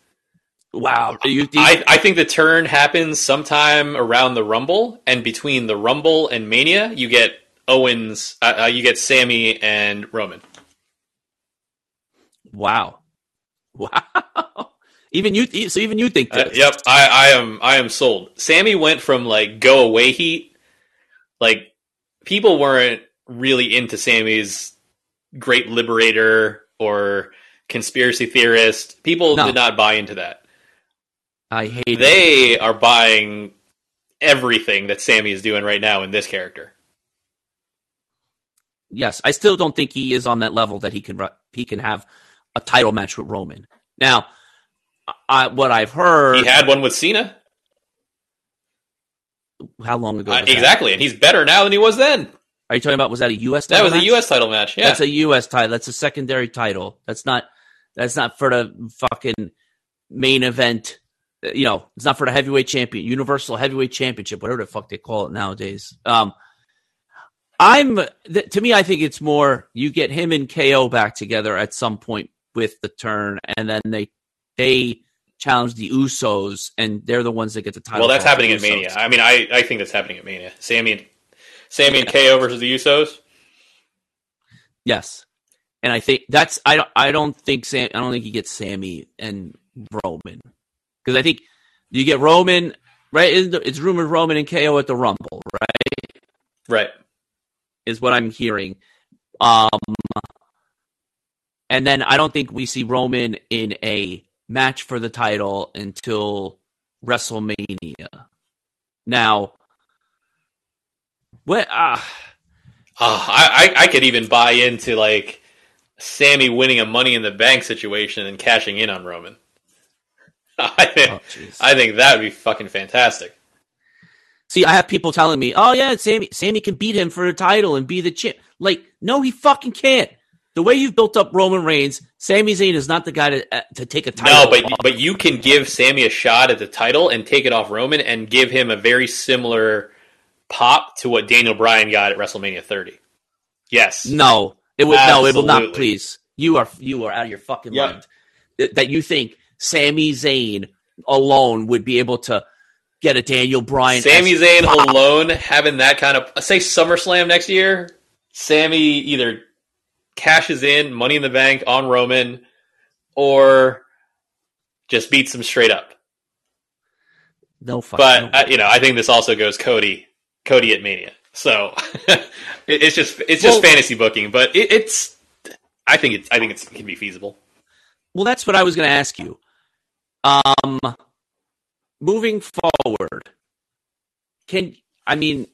Wow, you, you-
I, I think the turn happens sometime around the Rumble, and between the Rumble and Mania, you get Owens, uh, uh, you get Sami and Roman.
wow, [LAUGHS] wow. Even you, so even you think
Uh,
this?
yep, I, I am I am sold. Sami went from like go away heat, like people weren't really into Sami's great liberator or conspiracy theorist. People
No.
did not buy into that.
I hate it.
They are buying everything that Sami is doing right now in this character.
Yes, I still don't think he is on that level that he can he can have a title match with Roman. Now, I, what I've heard,
He had one with Cena,
how long ago?
Uh,
was that?
exactly, and he's better now than he was then.
Are you talking about was that a U.S.
That was a? U.S. title match. Yeah,
That's a U.S. title. That's a secondary title. That's not. That's not for the fucking main event. Uh, You know, it's not for the heavyweight champion, Universal Heavyweight Championship, whatever the fuck they call it nowadays. Um, I'm th- to me, I think it's more you get him and KO back together at some point with the turn, and then they they challenge the Usos, and they're the ones that get the title.
well, that's happening at Mania. I mean, I, I think that's happening at Mania. Sami and Sami and KO versus the Usos.
Yes, and I think that's I don't I don't think Sam I don't think he gets Sami and Roman because I think you get Roman right. It's it's rumored Roman and KO at the Rumble, right?
Right.
Is what I'm hearing. Um, and then I don't think we see Roman in a match for the title until WrestleMania. Now, what? Uh,
Uh, I, I I could even buy into like Sami winning a Money in the Bank situation and cashing in on Roman. [LAUGHS] I think
oh.
I think that would be fucking fantastic.
See, I have people telling me, "Oh yeah, Sami, Sami can beat him for the title and be the champ." Like, no, he fucking can't. The way you've built up Roman Reigns, Sami Zayn is not the guy to uh, to take a title.
No, but
off.
but you can give Sami a shot at the title and take it off Roman and give him a very similar pop to what Daniel Bryan got at WrestleMania 30. Yes.
no, it will no, it will not. Please, you are you are out of your fucking
Yep.
mind That- you think Sami Zayn alone would be able to get a Daniel Bryan.
Sami Zayn alone having that kind of say SummerSlam next year. Sami either cashes in Money in the Bank on Roman or just beats him straight up.
no fuck.
But
no.
uh, you know, I think this also goes Cody, Cody at Mania. So [LAUGHS] it, it's just it's just
Well-
fantasy booking, but it, it's I think it's I think it's, it can be feasible.
Well, that's what I was going to ask you. Um, moving forward, can I mean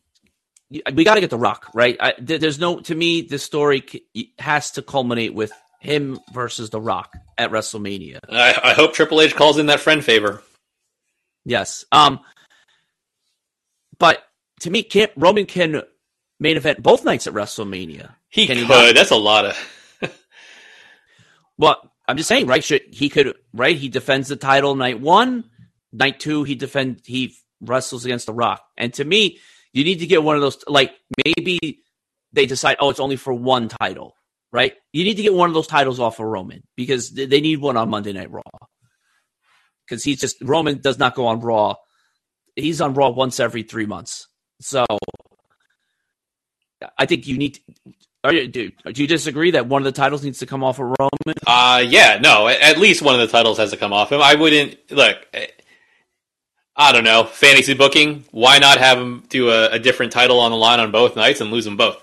we got to get the Rock right? I, there's no to me this story has to culminate with him versus the Rock at WrestleMania.
I, I hope Triple H calls in that friend favor.
Yes. Um, but to me, can't Roman can main event both nights at WrestleMania?
He
Can he
could.
not?
That's a lot of.
Well, I'm just saying, right? Should he could right? He defends the title night one, night two. He defend he wrestles against the Rock, and to me, you need to get one of those. Like maybe they decide, oh, it's only for one title, right? You need to get one of those titles off of Roman because they need one on Monday Night Raw because he's just Roman does not go on Raw. He's on Raw once every three months, so I think you need. Are you, do, do you disagree that one of the titles needs to come off of Roman?
Uh yeah, no. At least one of the titles has to come off him. I wouldn't look. I don't know. Fantasy booking. Why not have him do a, a different title on the line on both nights and lose them both?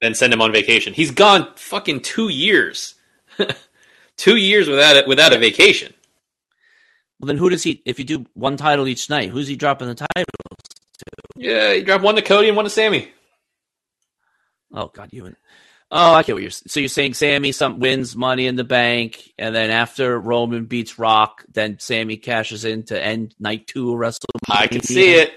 Then send him on vacation. He's gone fucking two years. [LAUGHS] Two years without it without a vacation.
Well, then who does he? If you do one title each night, who's he dropping the title?
Yeah, he dropped one to Cody and one to Sami.
Oh God, you and oh, I get what you're. So you're saying Sami some wins Money in the Bank, and then after Roman beats Rock, then Sami cashes in to end night two of WrestleMania.
I can see it.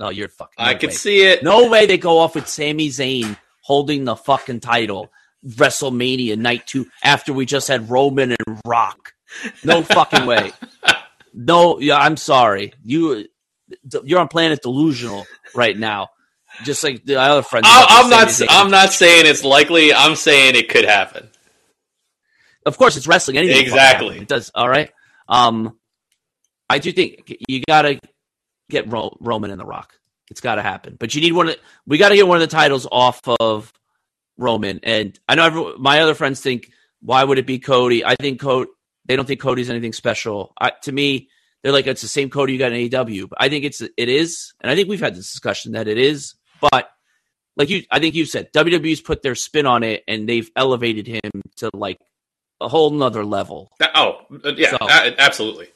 No, you're fucking. No
I can
way.
see it.
No way they go off with Sami Zayn holding the fucking title WrestleMania night two after we just had Roman and Rock. No fucking way. [LAUGHS] No, yeah, I'm sorry. You you're on planet delusional right now. Just like the other friends.
I'm not. I'm not saying it's likely. I'm saying it could happen.
Of course, it's wrestling. Anything
Exactly.
It does. All right. Um, I do think you got to get Ro- Roman and The Rock. It's got to happen. But you need one. Of, we got to get one of the titles off of Roman. And I know every, my other friends think, why would it be Cody? I think Cody. They don't think Cody's anything special. I, to me, they're like it's the same Cody you got in AEW. But I think it's it is, and I think we've had this discussion that it is. But like you, I think you said WWE's put their spin on it, and they've elevated him to like a whole nother level.
Oh, uh, yeah,
So-
absolutely.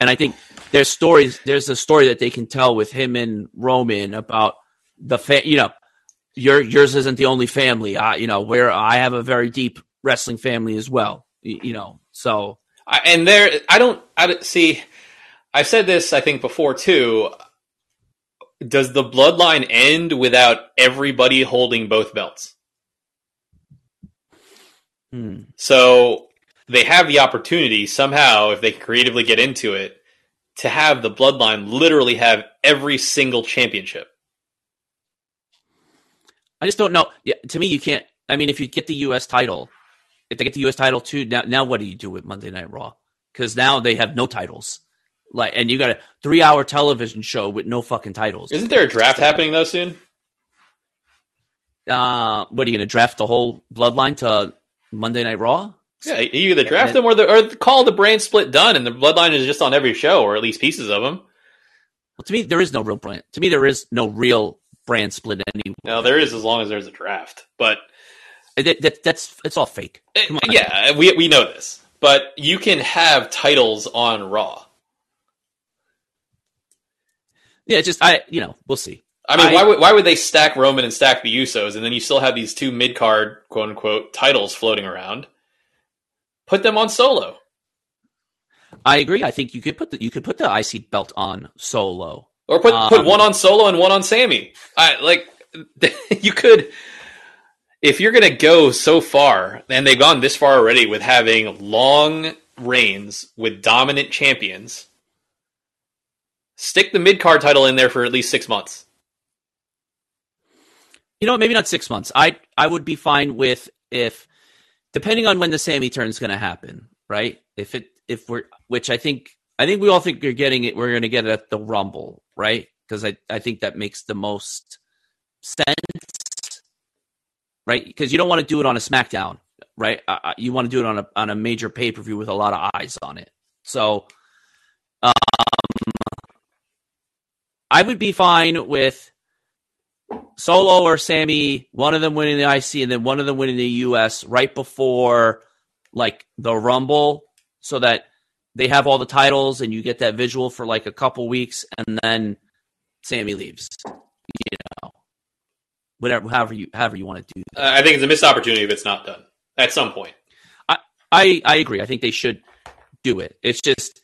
And I think there's stories. There's a story that they can tell with him and Roman about the fa- You know, your yours isn't the only family. I, you know, where I have a very deep wrestling family as well. You, you know, so
I, and there, I don't. I don't- see. I've said this, I think, before too. Does the bloodline end without everybody holding both belts?
hmm.
So they have the opportunity somehow, if they can creatively get into it, to have the bloodline literally have every single championship.
I just don't know. Yeah, to me, you can't. I mean, if you get the U.S. title, if they get the U.S. title too, now now what do you do with Monday Night Raw? Because now they have no titles. Like, and you got a three-hour television show with no fucking titles.
Isn't there a draft happening though soon?
Uh, what are you going to draft the whole bloodline to Monday Night Raw?
Yeah, you either draft them or, the, or call the brand split done, and the bloodline is just on every show, or at least pieces of them.
Well, to me, there is no real brand. To me, there is no real brand split anymore.
No, there is as long as there's a draft, but
That, that, that's it's all fake. Come on.
yeah, we we know this. But you can have titles on Raw.
Yeah, just I, you know, we'll see.
I mean,
I-
why would why would they stack Roman and stack the Usos, and then you still have these two mid card quote unquote titles floating around? Put them on Solo.
I agree. I think you could put the you could put the IC belt on Solo.
Or put
Um,
put one on Solo and one on Sami. I like [LAUGHS] you could if you're gonna go so far, and they've gone this far already with having long reigns with dominant champions. Stick the mid card title in there for at least six months.
You know, maybe not six months. I I would be fine with if, depending on when the Sami turn is going to happen, right? If it if we're which I think I think we all think you're getting it. We're going to get it at the Rumble, right? Because I I think that makes the most sense, right? Because you don't want to do it on a SmackDown, right? Uh, you want to do it on a on a major pay per view with a lot of eyes on it. So, um, I would be fine with Solo or Sami, one of them winning the IC and then one of them winning the US right before like the Rumble so that they have all the titles and you get that visual for like a couple weeks and then Sami leaves. You know. Whatever however you however you want to do that.
Uh, I think it's a missed opportunity if it's not done at some point.
I I agree. I think they should do it. It's just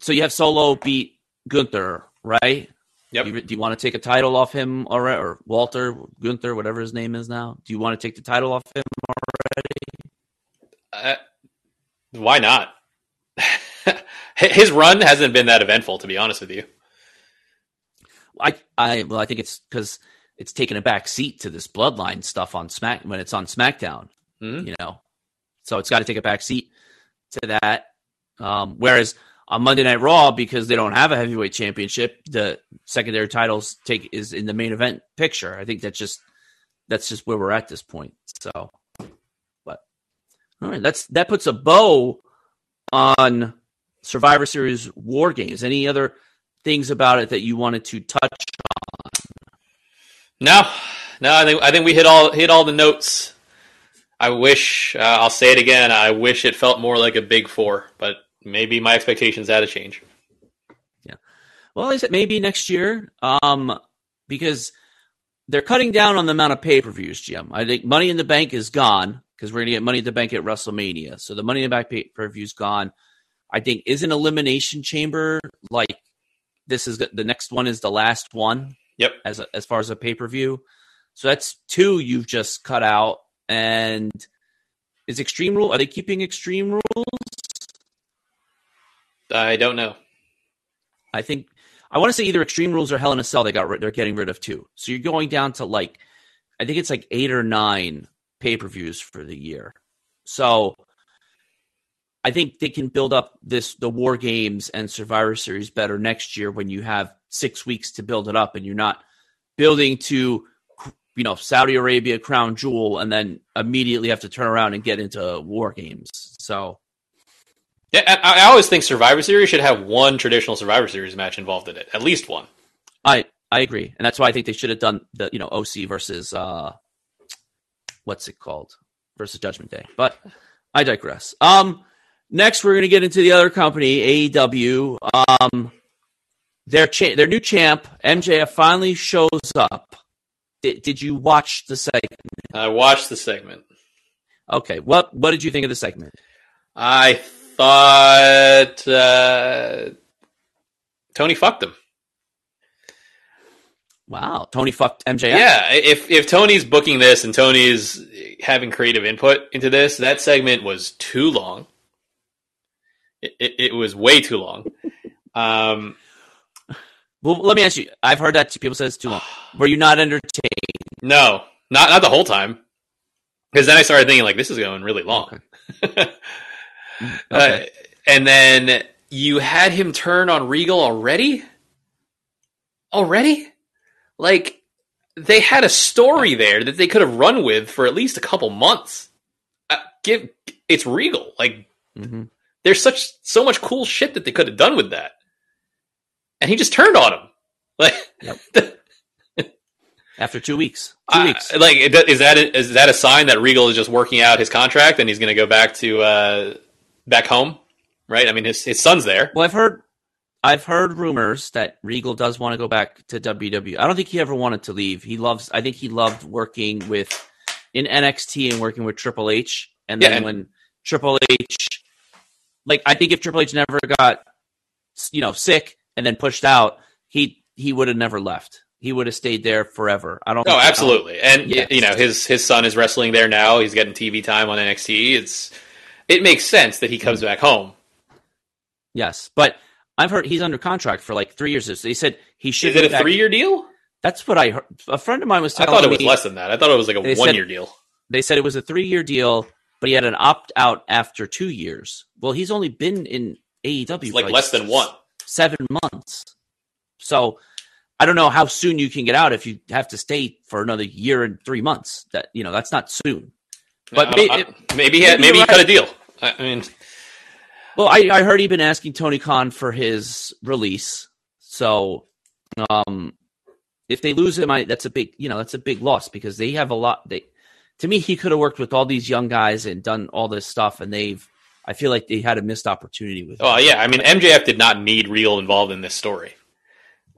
so you have Solo beat Gunther, right?
Yep.
You, do you want to take a title off him already, or Walter Gunther, whatever his name is now? Do you want to take the title off him already?
Uh, why not? [LAUGHS] His run hasn't been that eventful, to be honest with you.
I I well, I think it's because it's taken a back seat to this bloodline stuff on Smack when it's on SmackDown.
Mhm.
You know, so it's got to take a back seat to that. Um, whereas on Monday Night Raw, because they don't have a heavyweight championship, the secondary titles take is in the main event picture. I think that's just that's just where we're at this point. So, but all right, that's that puts a bow on Survivor Series War Games. Any other things about it that you wanted to touch on?
No, no, I think I think we hit all hit all the notes. I wish uh, I'll say it again. I wish it felt more like a big four, but maybe my expectations had to change. Yeah.
Well, I said maybe next year, um, because they're cutting down on the amount of pay per views, Jim. I think Money in the Bank is gone because we're going to get Money in the Bank at WrestleMania. So the Money in the Bank pay per view is gone. I think is an Elimination Chamber like this is the next one is the last one.
Yep.
As a, as far as a pay per view, so that's two you've just cut out. And is Extreme Rule? Are they keeping Extreme Rules?
I don't know.
I think I want to say either Extreme Rules or Hell in a Cell. They got rid, they're getting rid of two. So you're going down to like, I think it's like eight or nine pay per views for the year. So I think they can build up this the War Games and Survivor Series better next year when you have six weeks to build it up and you're not building to you know Saudi Arabia crown jewel and then immediately have to turn around and get into War Games. So
yeah, I, I always think Survivor Series should have one traditional Survivor Series match involved in it, at least one.
I I agree, and that's why I think they should have done the you know OC versus uh, what's it called versus Judgment Day. But I digress. Um, next we're going to get into the other company, AEW. Um, their cha- their new champ MJF finally shows up. Did, did you watch the segment?
I watched the segment.
Okay, what what did you think of the segment?
I thought uh, Tony fucked him.
Wow, Tony fucked MJF.
Yeah, if if Tony's booking this and Tony's having creative input into this, that segment was too long. It, it, it was way too long. Um,
well, let me ask you. I've heard that people say it's too long. [SIGHS] Were you not entertained?
No, not not the whole time. Because then I started thinking like this is going really long. Okay. [LAUGHS] okay. Uh, and then you had him turn on Regal already? Already? Like they had a story there that they could have run with for at least a couple months. Uh, give it's Regal. Like mm-hmm. there's such so much cool shit that they could have done with that. And he just turned on him. [LAUGHS] Like yep.
After two weeks, two uh, weeks.
Like, is that a, is that a sign that Regal is just working out his contract and he's going to go back to uh, back home, right? I mean, his his son's there.
Well, I've heard I've heard rumors that Regal does want to go back to WWE. I don't think he ever wanted to leave. He loves. I think he loved working with in NXT and working with Triple H. And then yeah, and- when Triple H, like, I think if Triple H never got, you know, sick and then pushed out, he he would have never left. He would have stayed there forever. I don't.
Oh, um, absolutely. And yes. you know, his his son is wrestling there now. He's getting TV time on NXT. It's it makes sense that he comes mm-hmm. back home.
Yes, but I've heard he's under contract for like three years. They said he should.
Is it a three year deal?
That's what I heard. A friend of mine was telling
me. I thought it was
me,
less than that. I thought it was like a one year deal.
They said it was a three year deal, but he had an opt out after two years. Well, he's only been in AEW
like, like less than one,
seven months. So I don't know how soon you can get out if you have to stay for another year and three months. That you know that's not soon.
But maybe, maybe, he, had, maybe, maybe he cut a deal. I mean,
well, I, I heard he'd been asking Tony Khan for his release. So, um, if they lose him, I, that's a big, you know, that's a big loss because they have a lot. They, to me, he could have worked with all these young guys and done all this stuff, and they've. I feel like they had a missed opportunity with.
Oh him. yeah, I mean MJF did not need Regal involved in this story,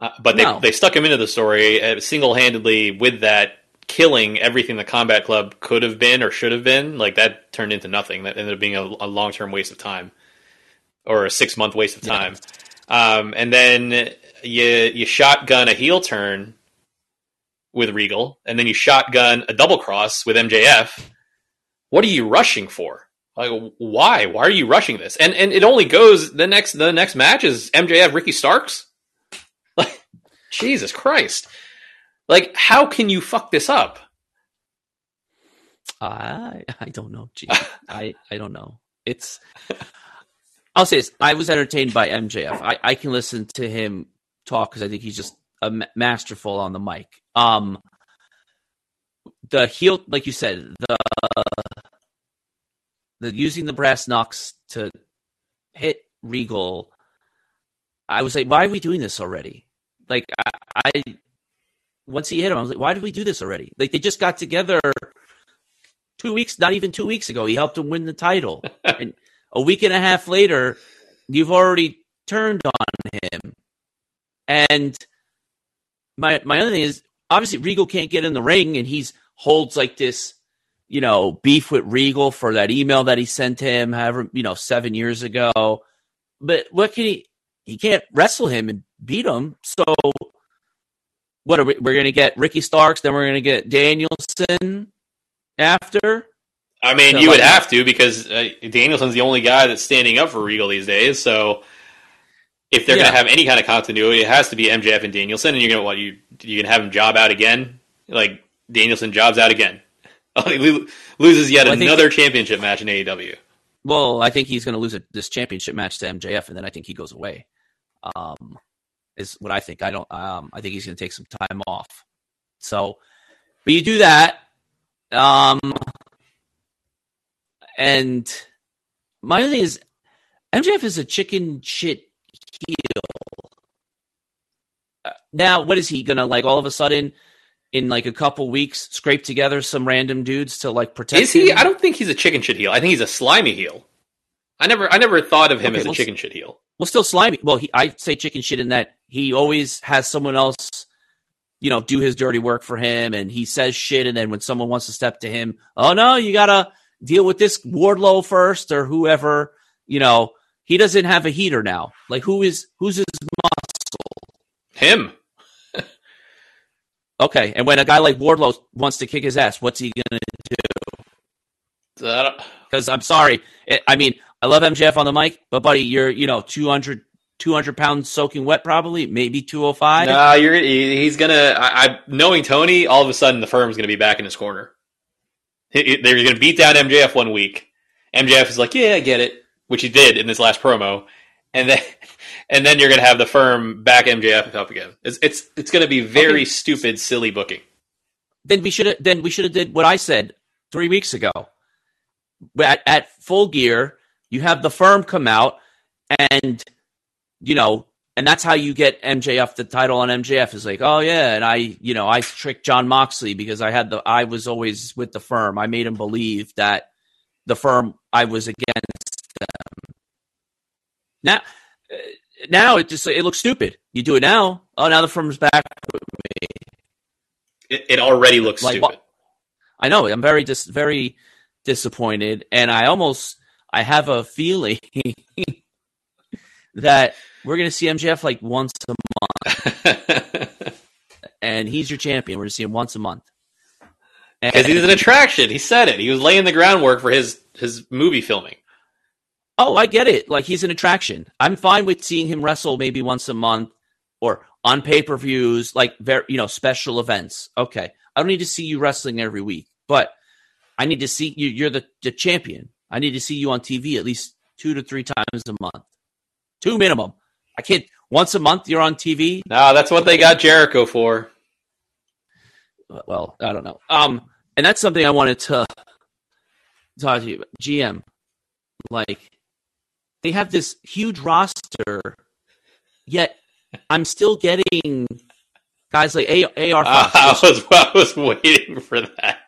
uh, but they no. they stuck him into the story uh, single handedly with that killing everything the Combat Club could have been or should have been. Like that turned into nothing. That ended up being a, a long term waste of time or a six month waste of time. Yeah. Um, and then you you shotgun a heel turn with Regal, and then you shotgun a double cross with MJF. What are you rushing for? Like, why? Why are you rushing this? And and it only goes the next the next match is MJF Ricky Starks. [LAUGHS] Like, Jesus Christ! Like, how can you fuck this up?
I I don't know. Gee, I I don't know. It's I'll say this: I was entertained by MJF. I, I can listen to him talk because I think he's just a masterful on the mic. Um, the heel, like you said, the the using the brass knucks to hit Regal. I was like, why are we doing this already? Like, I, I once he hit him, I was like, why did we do this already? Like, they just got together two weeks, not even two weeks ago, he helped him win the title. [LAUGHS] and a week and a half later, you've already turned on him. And my my other thing is obviously Regal can't get in the ring, and he's holds like this, you know, beef with Regal for that email that he sent him, however, you know, seven years ago. But what can he? He can't wrestle him and beat him. So what are we? We're gonna get Ricky Starks, then we're gonna get Danielson after.
I mean,
So,
you would have to because uh, Danielson's the only guy that's standing up for Regal these days. So if they're
Yeah.
going to have any kind of continuity, it has to be MJF and Danielson. And you're going to what you you can have him job out again, like Danielson jobs out again, [LAUGHS] He loses yet
Well,
another championship match in AEW.
Well, I think he's going to lose a, this championship match to MJF, and then I think he goes away. Um, is what I think. I don't. Um, I think he's going to take some time off. So, but you do that. Um, and my other thing is, MJF is a chicken shit heel. Uh, Now, what is he going to like? All of a sudden, in like a couple weeks, scrape together some random dudes to like protect?
Is he?
him?
I don't think he's a chicken shit heel. I think he's a slimy heel. I never I never thought of him
Okay,
as a
well,
chicken shit heel.
Well, still slimy. Well, he, I say chicken shit in that he always has someone else, you know, do his dirty work for him, and he says shit, and then when someone wants to step to him, oh no, you gotta deal with this Wardlow first or whoever. You know, he doesn't have a heater now. Like who is who's his muscle?
Him. [LAUGHS]
Okay, and when a guy like Wardlow wants to kick his ass, what's he gonna do?
Don't- uh,
Because I'm sorry, I mean, I love MJF on the mic, but buddy, you're you know 200, 200 pounds soaking wet, probably maybe two hundred five.
No, you're he's gonna. I, I knowing Tony, all of a sudden the firm's gonna be back in his corner. He- he- They're gonna beat down MJF one week. MJF is like, "Yeah, I get it," which he did in this last promo, and then [LAUGHS] and then you're gonna have the firm back MJF up again. It's it's it's gonna be very
Okay.
stupid, silly booking.
then we should have then we should have did what I said three weeks ago. At, at full gear, you have the firm come out, and you know, and that's how you get MJF the title on MJF is like, oh yeah, and I, you know, I tricked Jon Moxley because I had the I was always with the firm. I made him believe that the firm I was against them. Now, uh, now it just it looks stupid. You do it now. Oh, now the firm's back with me.
It, it already looks
Like
stupid.
I know. I'm very dis- very disappointed, and I almost I have a feeling that we're going to see MJF like once a month, [LAUGHS] and he's your champion. We're going to see him once a month.
Because he's an attraction. He said it. He was laying the groundwork for his his movie filming.
oh, I get it. Like he's an attraction. I'm fine with seeing him wrestle maybe once a month or on pay per views, like very you know special events. Okay, I don't need to see you wrestling every week, but I need to see you. You're the, the champion. I need to see you on TV at least two to three times a month, two minimum. I can't once a month. You're on TV.
No, that's what they got Jericho for.
Well, I don't know. Um, and that's something I wanted to talk to you. about. GM, like they have this huge roster, yet I'm still getting guys like A- AR
Uh, [LAUGHS] I was I was waiting for that.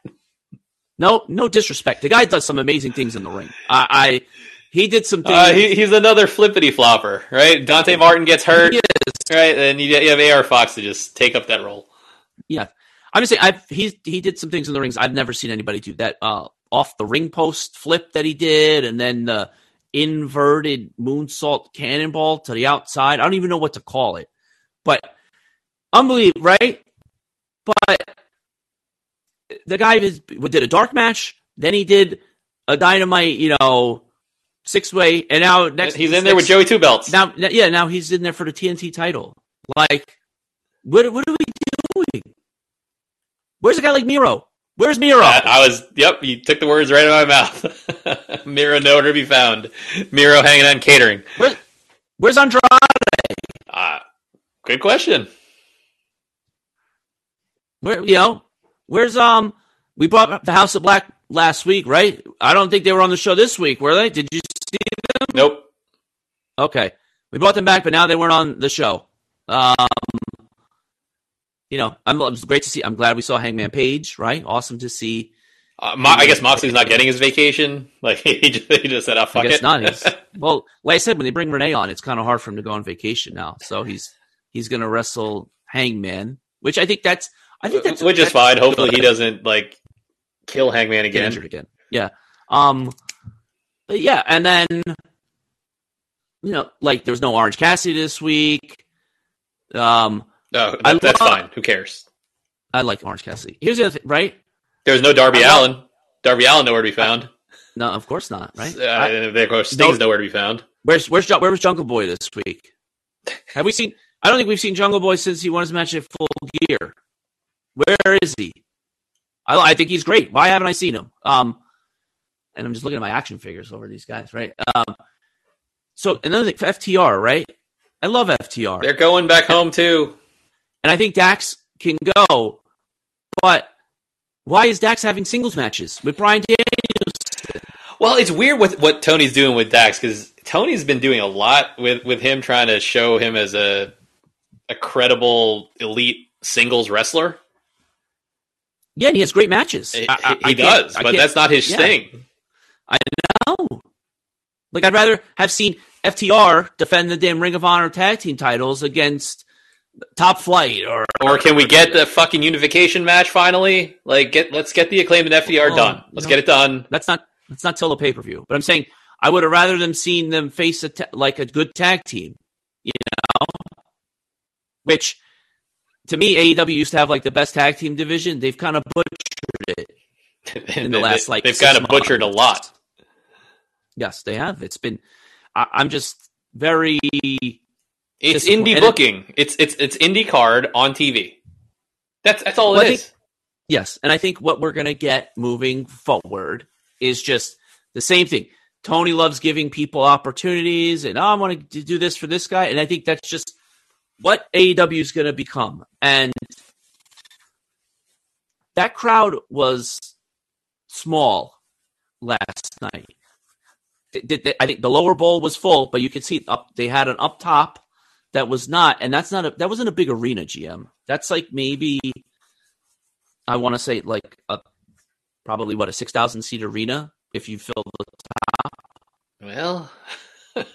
No, no disrespect. The guy does some amazing things in the ring. I, I he did some things.
Uh, he, he's another flippity flopper, right? Dante Martin gets hurt,
He
right? And you, you have AR Fox to just take up that role.
Yeah, I'm just saying. I've he he did some things in the rings I've never seen anybody do. That uh, off the ring post flip that he did, and then the inverted moonsault cannonball to the outside. I don't even know what to call it, but unbelievable, right? But the guy is, did a dark match, then he did a dynamite, you know, six way, and now next
he's in there with Joey Two Belts.
now, yeah, now he's in there for the TNT title. Like, what, what are we doing? Where's a guy like Miro? Where's Miro?
I, I was, yep, you took the words right out of my mouth. [LAUGHS] Miro nowhere to be found. Miro hanging on catering.
Where, where's Andrade?
Uh, good question.
Where you know? Where's um? We brought up the House of Black last week, right? I don't think they were on the show this week, were they? Did you see them?
Nope.
Okay, we brought them back, but now they weren't on the show. Um, you know, I'm it was great to see. I'm glad we saw Hangman Page, right? Awesome to see
Uh, Mo- I guess Moxley's not getting his vacation. [LAUGHS] Like he just, he just said, "Oh fuck
I guess
it."
not. He's, [LAUGHS] well, like I said, when they bring Renee on, it's kind of hard for him to go on vacation now. So he's he's going to wrestle Hangman, which I think that's I think that's
which is fine. Hopefully, he doesn't like kill Hangman
get
again.
injured again. Yeah. Um. But yeah, and then you know, like there was no Orange Cassidy this week. Um,
Oh,
I
that, that's
love-
fine. Who cares?
I like Orange Cassidy. Here's the other thing, right?
There was no Darby
I love-
Allin. Darby Allin nowhere to be found.
No, of course not. Right?
Uh,
I-
and of course, Sting's nowhere to be found.
where's where's where was Jungle Boy this week? [LAUGHS] Have we seen? I don't think we've seen Jungle Boy since he won his match at Full Gear. Where is he? I, I think he's great. Why haven't I seen him? Um, and I'm just looking at my action figures over these guys, right? Um, so another thing, FTR, right? I love FTR.
They're going back home too.
And I think Dax can go, but why is Dax having singles matches with Brian Daniels?
Well, it's weird with what Tony's doing with Dax because Tony's been doing a lot with with him trying to show him as a a credible elite singles wrestler.
Yeah, and he has great matches.
He,
I- I-
he
I
does, but that's not his
yeah.
thing.
know. Like I'd rather have seen FTR defend the damn Ring of Honor tag team titles against Top Flight or
Or can we get the fucking unification match finally? Like, get let's get the acclaimed and FTR
Well,
done. Let's
no.
get it done.
that's not that's not till the pay per view. But I'm saying I would have rather them seen them face a ta- like a good tag team, you know. Which to me, AEW used to have like the best tag team division. They've kind of butchered it. In the [LAUGHS] last, like,
they've kind of butchered a lot.
Yes, they have. It's been. I, I'm just very.
It's indie booking. It's it's it's indie card on TV. That's that's all
Well,
it
think- Yes, and I think what we're gonna get moving forward is just the same thing. Tony loves giving people opportunities, and oh, I want to do this for this guy, and I think that's just what AEW is going to become. And that crowd was small last night. I think the lower bowl was full, but you could see up. They had an up top that was not, and that's not a that wasn't a big arena. GM. That's like maybe I want to say like a probably what a six thousand seat arena if you fill the top.
Well, [LAUGHS]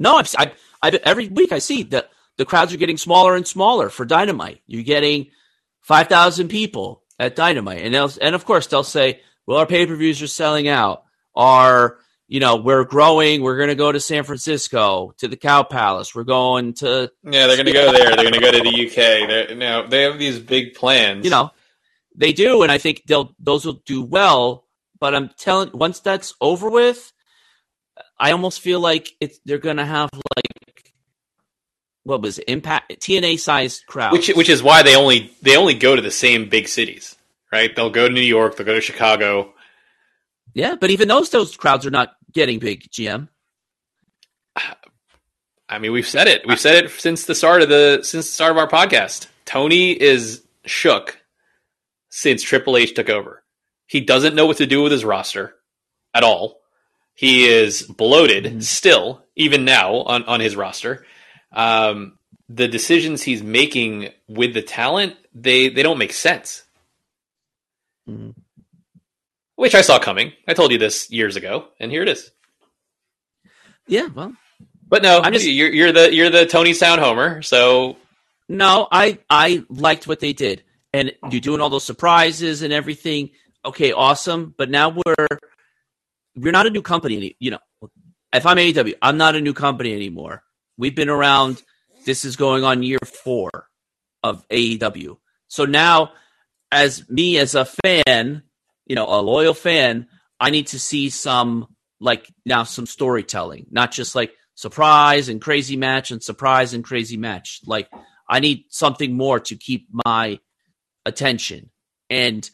No, I've, I, I, every week I see that the crowds are getting smaller and smaller for Dynamite. You're getting five thousand people at Dynamite, and and of course they'll say, "Well, our pay per views are selling out. Our, you know, we're growing. We're going to go to San Francisco to the Cow Palace. We're going to,
yeah, they're going to go there. They're going to go to the UK. They're, now they have these big plans.
you know, they do, and I think they'll those will do well. But I'm telling, once that's over with, I almost feel like it's they're going to have like what was it, impact TNA sized crowd,
which which is why they only they only go to the same big cities, right? They'll go to New York. They'll go to Chicago.
Yeah, but even those those crowds are not getting big. GM.
I mean, we've said it. We've said it since the start of the since the start of our podcast. Tony is shook since Triple H took over. He doesn't know what to do with his roster at all. He is bloated
Mhm.
still, even now on on his roster. Um, the decisions he's making with the talent they they don't make sense.
Mhm.
Which I saw coming. I told you this years ago, and here it is.
Yeah, well,
But no,
I'm just-
you're, you're the you're the Tony Sound Homer. So
no, I I liked what they did, and you're doing all those surprises and everything. Okay, awesome. But now we're we're not a new company. Any, you know, if I'm AEW, I'm not a new company anymore. We've been around. This is going on year four of AEW. So now, as me as a fan, you know, a loyal fan, I need to see some like now some storytelling, not just like surprise and crazy match and surprise and crazy match. Like I need something more to keep my attention. And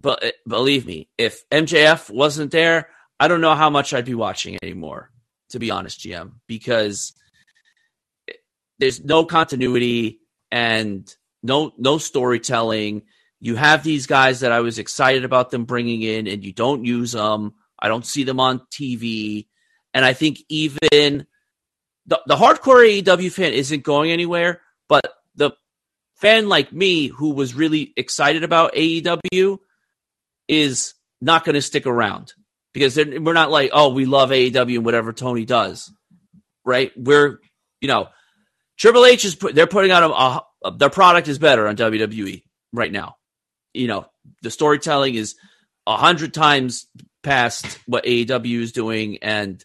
but believe me, if MJF wasn't there, I don't know how much I'd be watching anymore. To be honest, GM, because there's no continuity and no no storytelling. You have these guys that I was excited about them bringing in, and you don't use them. I don't see them on TV, and I think even the the hardcore AEW fan isn't going anywhere. But the fan like me, who was really excited about AEW, is not going to stick around because we're not like, oh, we love AEW and whatever Tony does, right? We're, you know, Triple H is put, they're putting out a, a, their product is better on WWE right now. You know, the storytelling is a hundred times past what AEW is doing, and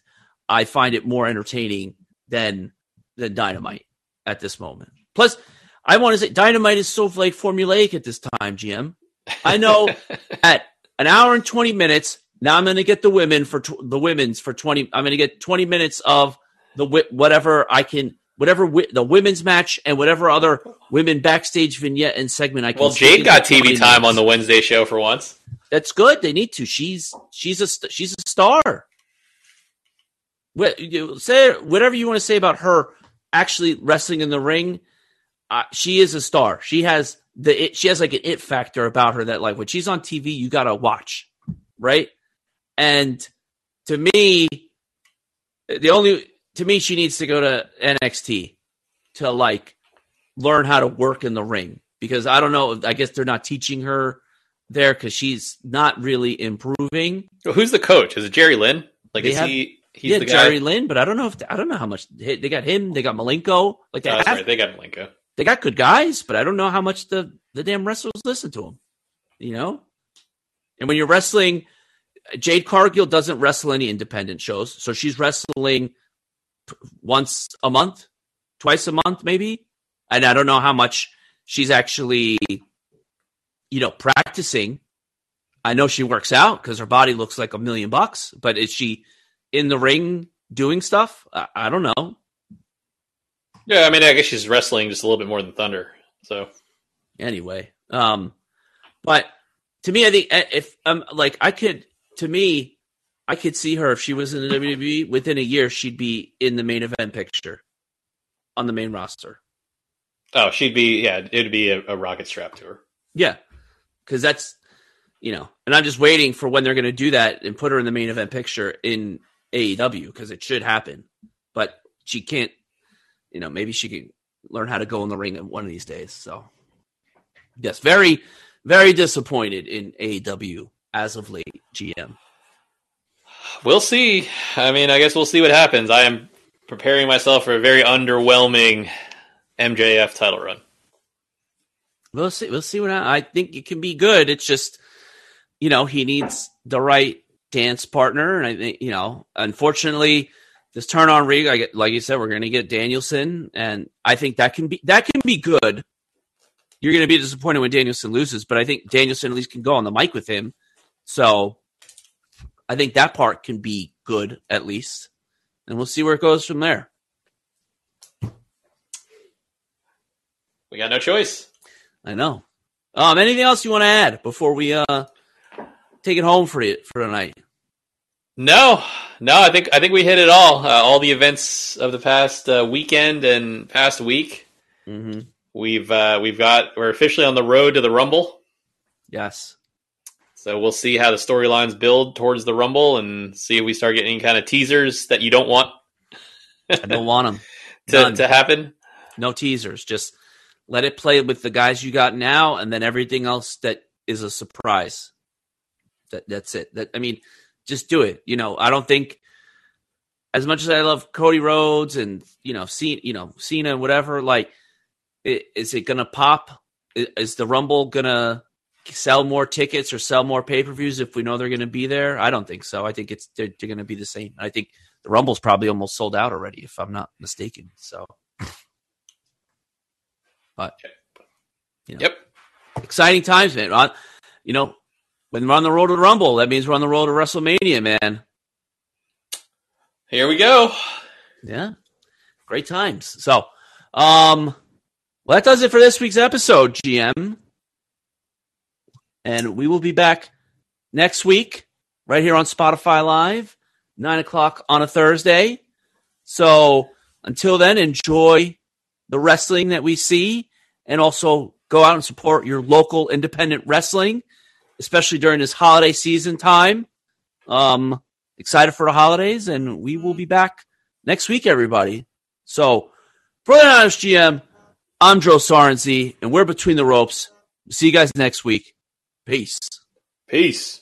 I find it more entertaining than than Dynamite at this moment. Plus, I want to say Dynamite is so like formulaic at this time, GM. I know [LAUGHS] at an hour and 20 minutes, now I'm going to get the women for tw- the women's for 20 I'm going to get 20 minutes of the whatever I can whatever wi- the women's match and whatever other women backstage vignette and segment I can
Well, Jade got TV time on the Wednesday show for once.
That's good. They need to. She's she's a she's a star. What, say whatever you want to say about her actually wrestling in the ring uh, she is a star. She has the it, she has like an it factor about her that like when she's on TV you gotta watch, right? And to me, the only to me she needs to go to NXT to like learn how to work in the ring because I don't know. I guess they're not teaching her there because she's not really improving.
Well, who's the coach? Is it Jerry Lynn? Like they is have, he?
He's yeah, Jerry Lynn, but I don't know if I don't know how much they got him. They got Malenko. Like they oh, have,
right. They got Malenko
they got good guys, but I don't know how much the the damn wrestlers listen to them. You know, and when you're wrestling, Jade Cargill doesn't wrestle any independent shows, so she's wrestling once a month, twice a month, maybe. And I don't know how much she's actually, you know, practicing. I know she works out because her body looks like a million bucks, but is she in the ring doing stuff? I, I don't know.
Yeah, I mean, I guess she's wrestling just a little bit more than Thunder. So
anyway, um, but to me, I think eh, if um, like I could, to me, I could see her if she was in the WWE within a year, she'd be in the main event picture on the main roster.
Oh, she'd be yeah, it'd be a, a rocket strap to her.
Yeah, because that's you know, and I'm just waiting for when they're going to do that and put her in the main event picture in AEW because it should happen, but she can't you know, maybe she could learn how to go in the ring one of these days. So, yes, very, very disappointed in AEW as of late. GM.
We'll see. I mean, I guess we'll see what happens. I am preparing myself for a very underwhelming MJF title run.
We'll see. We'll see what I, I think it can be good. It's just, you know, he needs the right dance partner, and I think, you know, unfortunately this turn on rig, I get like you said, we're going to get Danielson, and I think that can be that can be good. You're going to be disappointed when Danielson loses, but I think Danielson at least can go on the mic with him. So I think that part can be good at least, and we'll see where it goes from there.
We got no choice.
I know. Um, anything else you want to add before we uh take it home for you for tonight?
No, no, I think I think we hit it all. Uh, all the events of the past uh, weekend and past week. Mm-hmm. We've uh, we've got we're officially on the road to the Rumble.
Yes.
So we'll see how the storylines build towards the Rumble and see if we start getting any kind of teasers that you don't want.
I don't want them [LAUGHS]
to, to happen.
No teasers. Just let it play with the guys you got now, and then everything else that is a surprise. That that's it. That I mean just do it. You know, I don't think as much as I love Cody Rhodes and you know, see, you know, Cena and whatever. Like, is it gonna pop? Is the Rumble gonna sell more tickets or sell more pay per views if we know they're gonna be there? I don't think so. I think it's they're, they're gonna be the same. I think the Rumble's probably almost sold out already, if I'm not mistaken. So, but
you know, yep,
exciting times, man. You know, when we're on the road to the Rumble, that means we're on the road to WrestleMania, man.
Here we go.
Yeah. Great times. So, um, well, that does it for this week's episode, GM. And we will be back next week, right here on Spotify Live, nine o'clock on a Thursday. So until then, enjoy the wrestling that we see and also go out and support your local independent wrestling especially during this holiday season time. Um, excited for the holidays, and we will be back next week, everybody. So, for the Niners GM, I'm Drill Sergeant Z, and we're between the ropes. See you guys next week. Peace.
Peace.